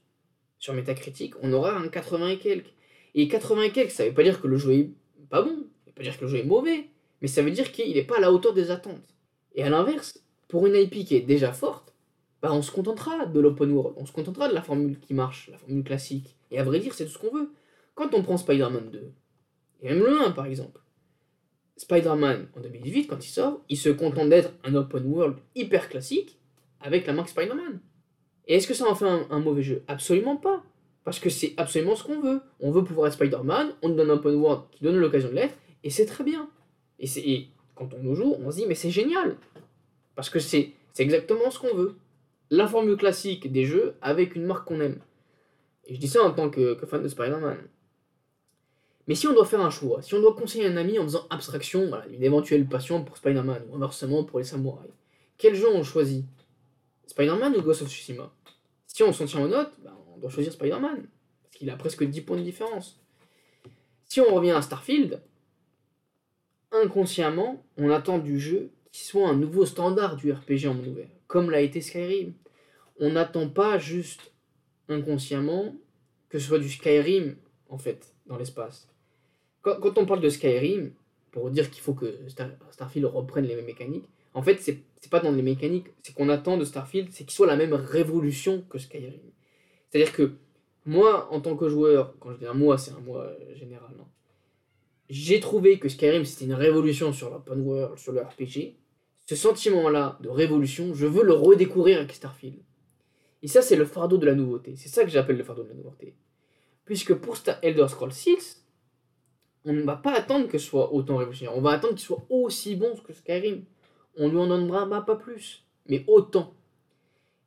sur Metacritic, on aura un 80 et quelques. Et 80 et quelques, ça veut pas dire que le jeu est pas bon, ça veut pas dire que le jeu est mauvais, mais ça veut dire qu'il n'est pas à la hauteur des attentes. Et à l'inverse, pour une IP qui est déjà forte, bah on se contentera de l'open world, on se contentera de la formule qui marche, la formule classique. Et à vrai dire, c'est tout ce qu'on veut. Quand on prend Spider-Man 2, et même le 1 par exemple, Spider-Man en 2018, quand il sort, il se contente d'être un open world hyper classique avec la marque Spider-Man. Et est-ce que ça en fait un, mauvais jeu? Absolument pas. Parce que c'est absolument ce qu'on veut. On veut pouvoir être Spider-Man, on donne un open world qui donne l'occasion de l'être, et c'est très bien. Et, et quand on nous joue, on se dit, mais c'est génial. Parce que c'est exactement ce qu'on veut. La formule classique des jeux avec une marque qu'on aime. Et je dis ça en tant que, fan de Spider-Man. Mais si on doit faire un choix, si on doit conseiller un ami en faisant abstraction d'une éventuelle passion pour Spider-Man ou inversement pour les samouraïs, quel jeu on choisit? Spider-Man ou Ghost of Tsushima? Si on s'en tient aux notes, bah, on doit choisir Spider-Man, parce qu'il a presque 10 points de différence. Si on revient à Starfield, inconsciemment, on attend du jeu qu'il soit un nouveau standard du RPG en monde ouvert, comme l'a été Skyrim. On n'attend pas juste inconsciemment que ce soit du Skyrim, en fait, dans l'espace. Quand, on parle de Skyrim, pour dire qu'il faut que Star- Starfield reprenne les mêmes mécaniques, en fait, c'est pas dans les mécaniques, c'est qu'on attend de Starfield, c'est qu'il soit la même révolution que Skyrim. C'est-à-dire que moi, en tant que joueur, quand je dis un moi, c'est un moi euh, général, hein, j'ai trouvé que Skyrim c'était une révolution sur l'open world, sur le RPG. Ce sentiment-là de révolution, je veux le redécouvrir avec Starfield. Et ça, c'est le fardeau de la nouveauté. C'est ça que j'appelle le fardeau de la nouveauté. Puisque pour Elder Scrolls 6, on ne va pas attendre que ce soit autant révolutionnaire. On va attendre qu'il soit aussi bon que Skyrim. On lui en donnera pas plus, mais autant.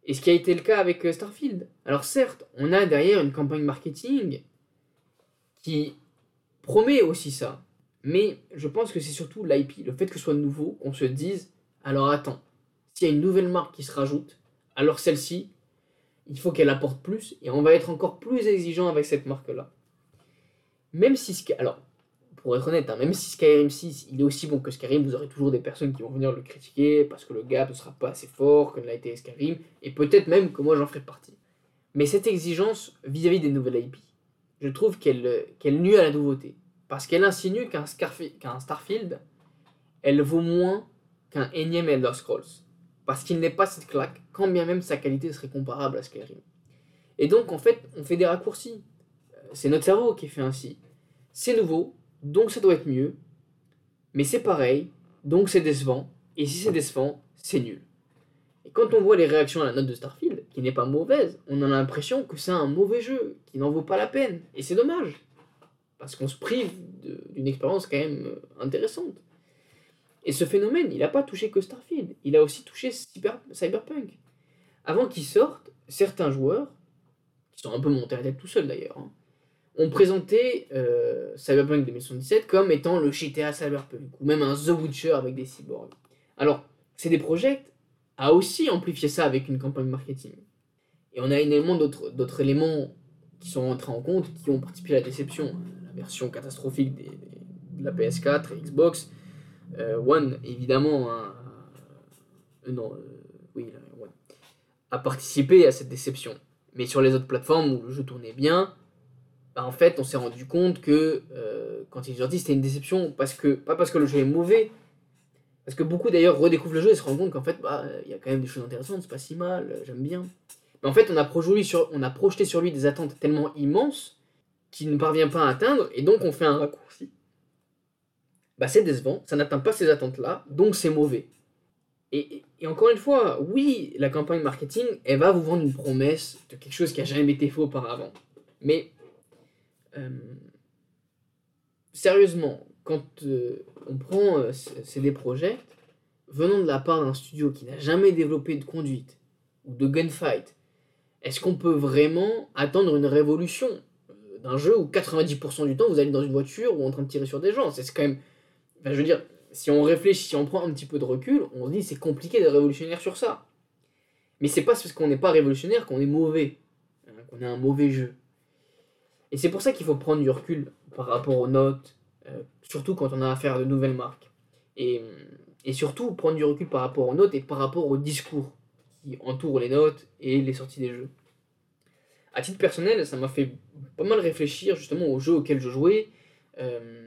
Et ce qui a été le cas avec euh, Starfield. Alors certes, on a derrière une campagne marketing qui promet aussi ça. Mais je pense que c'est surtout l'IP, le fait que ce soit nouveau, qu'on se dise, alors attends, s'il y a une nouvelle marque qui se rajoute, alors celle-ci, il faut qu'elle apporte plus, et on va être encore plus exigeant avec cette marque-là. Même si, alors, pour être honnête, hein, même si Skyrim 6, il est aussi bon que Skyrim, vous aurez toujours des personnes qui vont venir le critiquer, parce que le gap ne sera pas assez fort que l'a été Skyrim, et peut-être même que moi j'en ferai partie. Mais cette exigence vis-à-vis des nouvelles IP, je trouve qu'elle euh, qu'elle nuit à la nouveauté. Parce qu'elle insinue qu'un qu'un Starfield, elle vaut moins qu'un énième Elder Scrolls. Parce qu'il n'est pas cette claque, quand bien même sa qualité serait comparable à Skyrim. Et donc, en fait, on fait des raccourcis. Euh, C'est notre cerveau qui fait ainsi. C'est nouveau, donc ça doit être mieux. Mais c'est pareil, donc c'est décevant. Et si c'est décevant, c'est nul. Et quand on voit les réactions à la note de Starfield, qui n'est pas mauvaise, on a l'impression que c'est un mauvais jeu, qui n'en vaut pas la peine. Et c'est dommage. Parce qu'on se prive d'une expérience quand même euh, intéressante. Et ce phénomène, il n'a pas touché que Starfield, il a aussi touché Cyber- Cyberpunk. Avant qu'il sorte, certains joueurs, qui sont un peu montés à la tête tout seuls d'ailleurs, hein, ont présenté euh, Cyberpunk 2077 comme étant le GTA Cyberpunk, ou même un The Witcher avec des cyborgs. Alors, CD Projekt a aussi amplifié ça avec une campagne marketing. Et on a énormément d'autres éléments qui sont entrés en compte, qui ont participé à la déception. La version catastrophique de la PS4 et Xbox euh, One, évidemment, hein, euh, non, euh, oui, a participé à cette déception. Mais sur les autres plateformes où le jeu tournait bien, bah, en fait, on s'est rendu compte que quand ils ont sorti, c'était une déception, parce que, pas parce que le jeu est mauvais, parce que beaucoup d'ailleurs redécouvrent le jeu et se rendent compte qu'en fait, bah, il y a quand même des choses intéressantes, c'est pas si mal, j'aime bien. Mais en fait, on a, projeté sur, lui des attentes tellement immenses qu'il ne parvient pas à atteindre, et donc on fait un raccourci. Bah, c'est décevant, ça n'atteint pas ces attentes-là, donc c'est mauvais. Et, encore une fois, oui, la campagne marketing, elle va vous vendre une promesse de quelque chose qui a jamais été fait auparavant. Mais, euh, sérieusement, quand euh, on prend euh, c- CD Projekt, venant de la part d'un studio qui n'a jamais développé de conduite ou de gunfight, est-ce qu'on peut vraiment attendre une révolution euh, d'un jeu où 90% du temps vous allez dans une voiture ou en train de tirer sur des gens? C'est quand même. Je veux dire, si on réfléchit, si on prend un petit peu de recul, on se dit c'est compliqué d'être révolutionnaire sur ça. Mais c'est pas parce qu'on n'est pas révolutionnaire qu'on est mauvais, hein, qu'on a un mauvais jeu. Et c'est pour ça qu'il faut prendre du recul par rapport aux notes, euh, surtout quand on a affaire à de nouvelles marques. Et, et surtout prendre du recul par rapport aux notes et par rapport au discours qui entoure les notes et les sorties des jeux. À titre personnel, ça m'a fait pas mal réfléchir justement aux jeux auxquels je jouais. euh,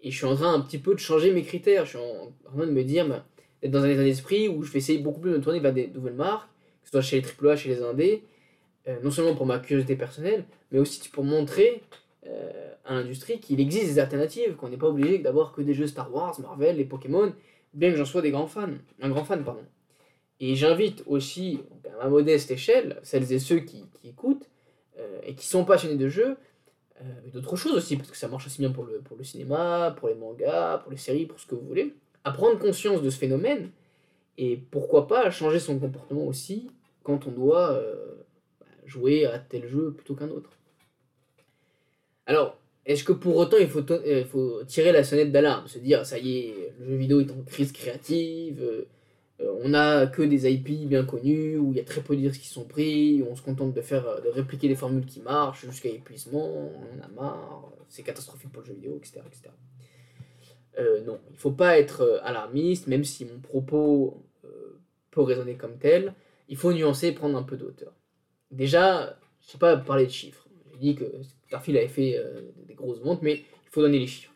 et je suis en train un petit peu de changer mes critères. Je suis en train de me dire, bah, d'être dans un état d'esprit où je vais essayer beaucoup plus de me tourner vers des nouvelles marques, que ce soit chez les AAA, chez les indés, euh, non seulement pour ma curiosité personnelle, mais aussi pour montrer euh, à l'industrie qu'il existe des alternatives, qu'on n'est pas obligé d'avoir que des jeux Star Wars, Marvel, les Pokémon, bien que j'en sois des grands fans, un grand fan, pardon. Et j'invite aussi, à ma modeste échelle, celles et ceux qui, écoutent euh, et qui sont passionnés de jeux, euh, d'autres choses aussi, parce que ça marche aussi bien pour le, cinéma, pour les mangas, pour les séries, pour ce que vous voulez, à prendre conscience de ce phénomène et pourquoi pas changer son comportement aussi quand on doit euh, bah, jouer à tel jeu plutôt qu'un autre. Alors, est-ce que pour autant faut, il faut tirer la sonnette d'alarme, se dire ça y est, le jeu vidéo est en crise créative, on n'a que des IP bien connus, où il y a très peu de risques qui sont pris, où on se contente de faire de répliquer les formules qui marchent jusqu'à épuisement, on en a marre, c'est catastrophique pour le jeu vidéo, etc. etc. Euh, non, il ne faut pas être euh, alarmiste, même si mon propos euh, peut résonner comme tel. Il faut nuancer et prendre un peu de hauteur. Déjà, je ne sais pas parler de chiffres. J'ai dit que Starfield avait fait des grosses ventes, mais il faut donner les chiffres.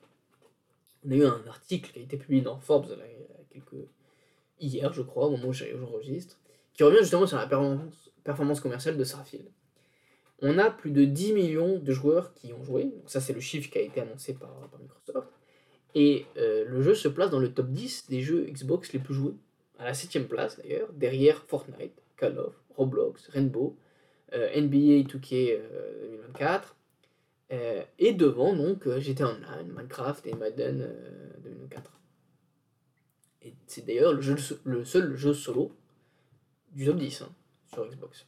On a eu un article qui a été publié dans Forbes quelques... hier, je crois, au moment où j'enregistre, qui revient justement sur la performance, commerciale de Starfield. On a plus de 10 millions de joueurs qui ont joué. Donc ça, c'est le chiffre qui a été annoncé par Microsoft. Et euh, le jeu se place dans le top 10 des jeux Xbox les plus joués, à la 7ème place d'ailleurs, derrière Fortnite, Call of, Roblox, Rainbow, euh, NBA 2K 2024, euh, et devant donc GTA Online, Minecraft et Madden 2004. Et c'est d'ailleurs le, seul jeu solo du top 10 hein, sur Xbox.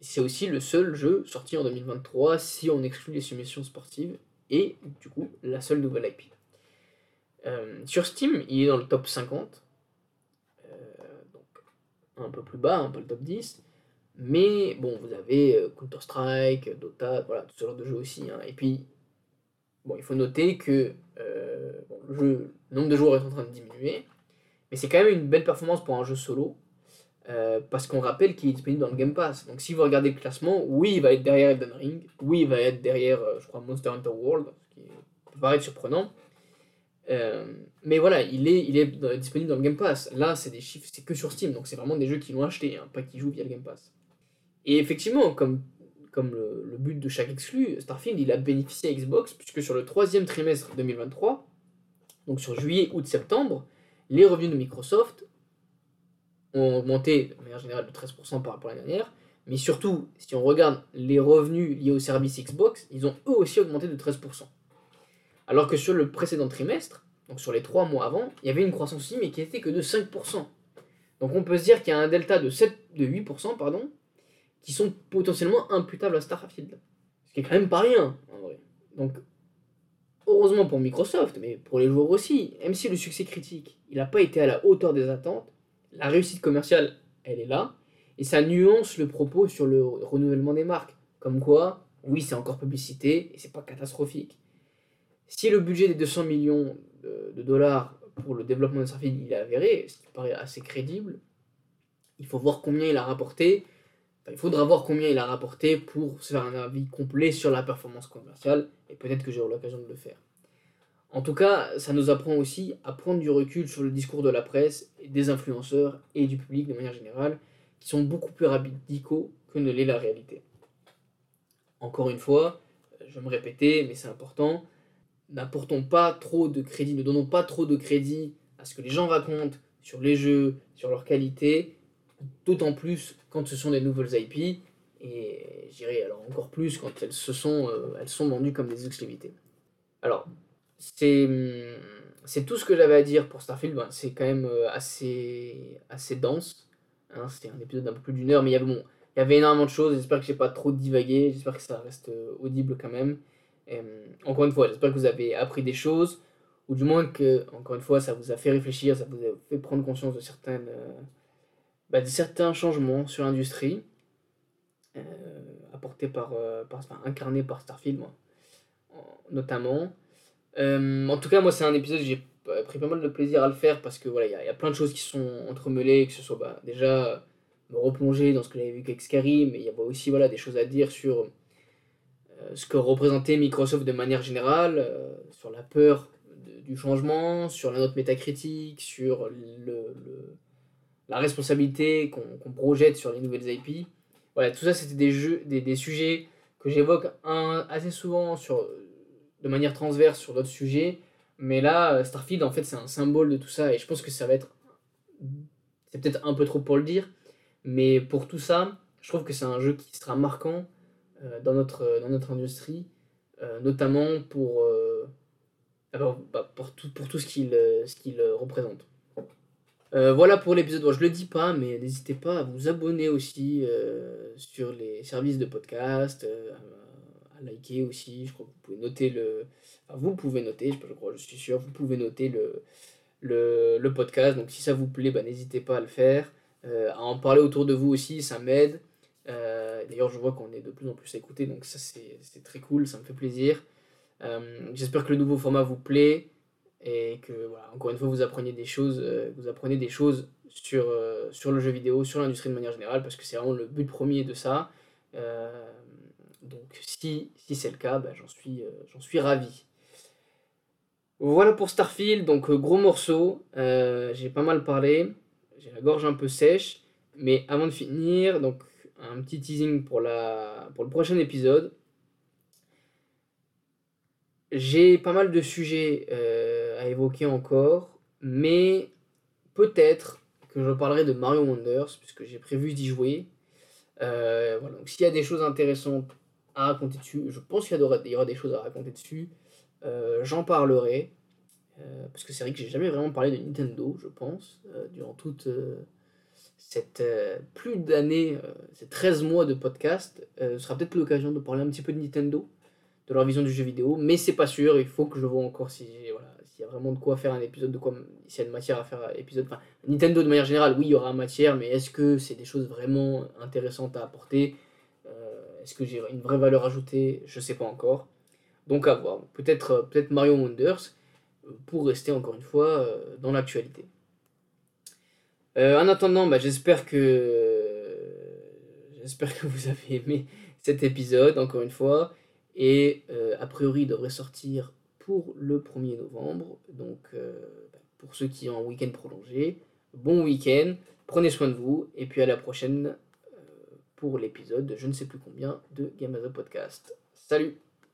C'est aussi le seul jeu sorti en 2023 si on exclut les simulations sportives et du coup la seule nouvelle IP. Euh, sur Steam, il est dans le top 50, euh, donc un peu plus bas, un peu le top 10, mais bon, vous avez euh, Counter-Strike, Dota, voilà, tout ce genre de jeux aussi. Hein. Et puis, bon, il faut noter que le nombre de joueurs est en train de diminuer, mais c'est quand même une belle performance pour un jeu solo. Euh, parce qu'on rappelle qu'il est disponible dans le Game Pass. Donc si vous regardez le classement, oui, il va être derrière Elden Ring, oui, il va être derrière, euh, je crois, Monster Hunter World, ce qui peut paraître surprenant. Euh, mais voilà, il est, il est disponible dans le Game Pass. Là, c'est des chiffres, c'est que sur Steam, donc c'est vraiment des jeux qui l'ont acheté, hein, pas qui jouent via le Game Pass. Et effectivement, comme, comme le, but de chaque exclu, Starfield, il a bénéficié à Xbox, puisque sur le troisième trimestre 2023, donc sur juillet, août, septembre, les revenus de Microsoft ont augmenté de manière générale de 13% par rapport à l'année dernière. Mais surtout, si on regarde les revenus liés au service Xbox, ils ont eux aussi augmenté de 13%. Alors que sur le précédent trimestre, donc sur les 3 mois avant, il y avait une croissance aussi, mais qui n'était que de 5%. Donc on peut se dire qu'il y a un delta de, 7, de 8%, pardon, qui sont potentiellement imputables à Starfield. Ce qui est quand même pas rien, en vrai. Donc, heureusement pour Microsoft, mais pour les joueurs aussi, même si le succès critique, il n'a pas été à la hauteur des attentes, la réussite commerciale, elle est là, et ça nuance le propos sur le renouvellement des marques. Comme quoi, oui, c'est encore publicité, et c'est pas catastrophique. Si le budget des 200 millions de, dollars pour le développement de Starfield il est avéré, ce qui paraît assez crédible, il faut voir combien il a rapporté. Il faudra voir combien il a rapporté pour se faire un avis complet sur la performance commerciale, et peut-être que j'aurai l'occasion de le faire. En tout cas, ça nous apprend aussi à prendre du recul sur le discours de la presse, des influenceurs et du public de manière générale, qui sont beaucoup plus radicaux que ne l'est la réalité. Encore une fois, je vais me répéter, mais c'est important, n'apportons pas trop de crédit, ne donnons pas trop de crédit à ce que les gens racontent sur les jeux, sur leur qualité, d'autant plus quand ce sont des nouvelles IP, et j'irai alors encore plus quand elles, se sont, euh, elles sont vendues comme des exclusivités. Alors, c'est tout ce que j'avais à dire pour Starfield. Ben, c'est quand même euh, assez, assez dense. Hein. C'était un épisode d'un peu plus d'une heure, mais il y avait, bon, y avait énormément de choses. J'espère que j'ai pas trop divagué. J'espère que ça reste euh, audible quand même. Encore une fois, j'espère que vous avez appris des choses, ou du moins que, encore une fois, ça vous a fait réfléchir, ça vous a fait prendre conscience de, certaines, bah, certains changements sur l'industrie, apportés par, enfin, incarnés par Starfield, notamment. Euh, en tout cas, moi, c'est un épisode j'ai pris pas mal de plaisir à le faire parce que voilà, il y, a plein de choses qui sont entremêlées, que ce soit bah, déjà me replonger dans ce que j'avais vu avec Skyrim, mais il y a aussi voilà, des choses à dire sur euh, ce que représentait Microsoft de manière générale, euh, sur la peur du changement, sur la note métacritique, sur le, la responsabilité qu'on projette sur les nouvelles IP. Voilà, tout ça, c'était des, des, des sujets que j'évoque assez souvent sur de manière transverse sur d'autres sujets. Mais là, euh, Starfield, en fait, c'est un symbole de tout ça. Et je pense que ça va être. C'est peut-être un peu trop pour le dire. Mais pour tout ça, je trouve que c'est un jeu qui sera marquant euh, dans, notre, dans notre industrie. Euh, notamment pour, bah, pour, tout, pour tout ce qu'il qu'il représente. Euh, voilà pour l'épisode. Bon, je le dis pas, mais n'hésitez pas à vous abonner aussi euh, sur les services de podcast, euh, à, liker aussi. Je crois que vous pouvez noter le. Vous pouvez noter, je, crois, je sûr, vous pouvez noter le, podcast. Donc si ça vous plaît, bah, n'hésitez pas à le faire. à en parler autour de vous aussi, ça m'aide. D'ailleurs, je vois qu'on est de plus en plus à écouter, donc ça c'est très cool, ça me fait plaisir. J'espère que le nouveau format vous plaît et que voilà, encore une fois vous apprenez des choses, euh, vous apprenez des choses sur, euh, sur le jeu vidéo, sur l'industrie de manière générale, parce que c'est vraiment le but premier de ça. Euh, donc si, si c'est le cas, bah, j'en suis, j'en suis ravi. Voilà pour Starfield, donc gros morceau, j'ai pas mal parlé, j'ai la gorge un peu sèche, mais avant de finir, donc un petit teasing pour, la, pour le prochain épisode. J'ai pas mal de sujets à évoquer encore, mais peut-être que je parlerai de Mario Wonders, puisque j'ai prévu d'y jouer. Euh, voilà, donc s'il y a des choses intéressantes à raconter dessus, je pense qu'il y, aura des choses à raconter dessus, euh, j'en parlerai. Euh, parce que c'est vrai que j'ai jamais vraiment parlé de Nintendo, je pense, durant toute cette plus d'années, ces 13 mois de podcast. ce sera peut-être l'occasion de parler un petit peu de Nintendo, de leur vision du jeu vidéo, mais c'est pas sûr, il faut que je vois encore si voilà, il y a vraiment de quoi faire un épisode, de quoi s'il y a de matière à faire un épisode. Enfin, Nintendo de manière générale, oui, il y aura matière, mais est-ce que c'est des choses vraiment intéressantes à apporter euh, Est-ce que j'ai une vraie valeur ajoutée Je sais pas encore. Donc à voir. Peut-être euh, peut Mario Wonders euh, pour rester encore une fois dans l'actualité. en attendant, bah, j'espère que j'espère que vous avez aimé cet épisode encore une fois et a priori il devrait sortir pour le 1er novembre. Donc, euh, pour ceux qui ont un week-end prolongé, bon week-end, prenez soin de vous, et puis à la prochaine euh, pour l'épisode je ne sais plus combien de a Podcast. Salut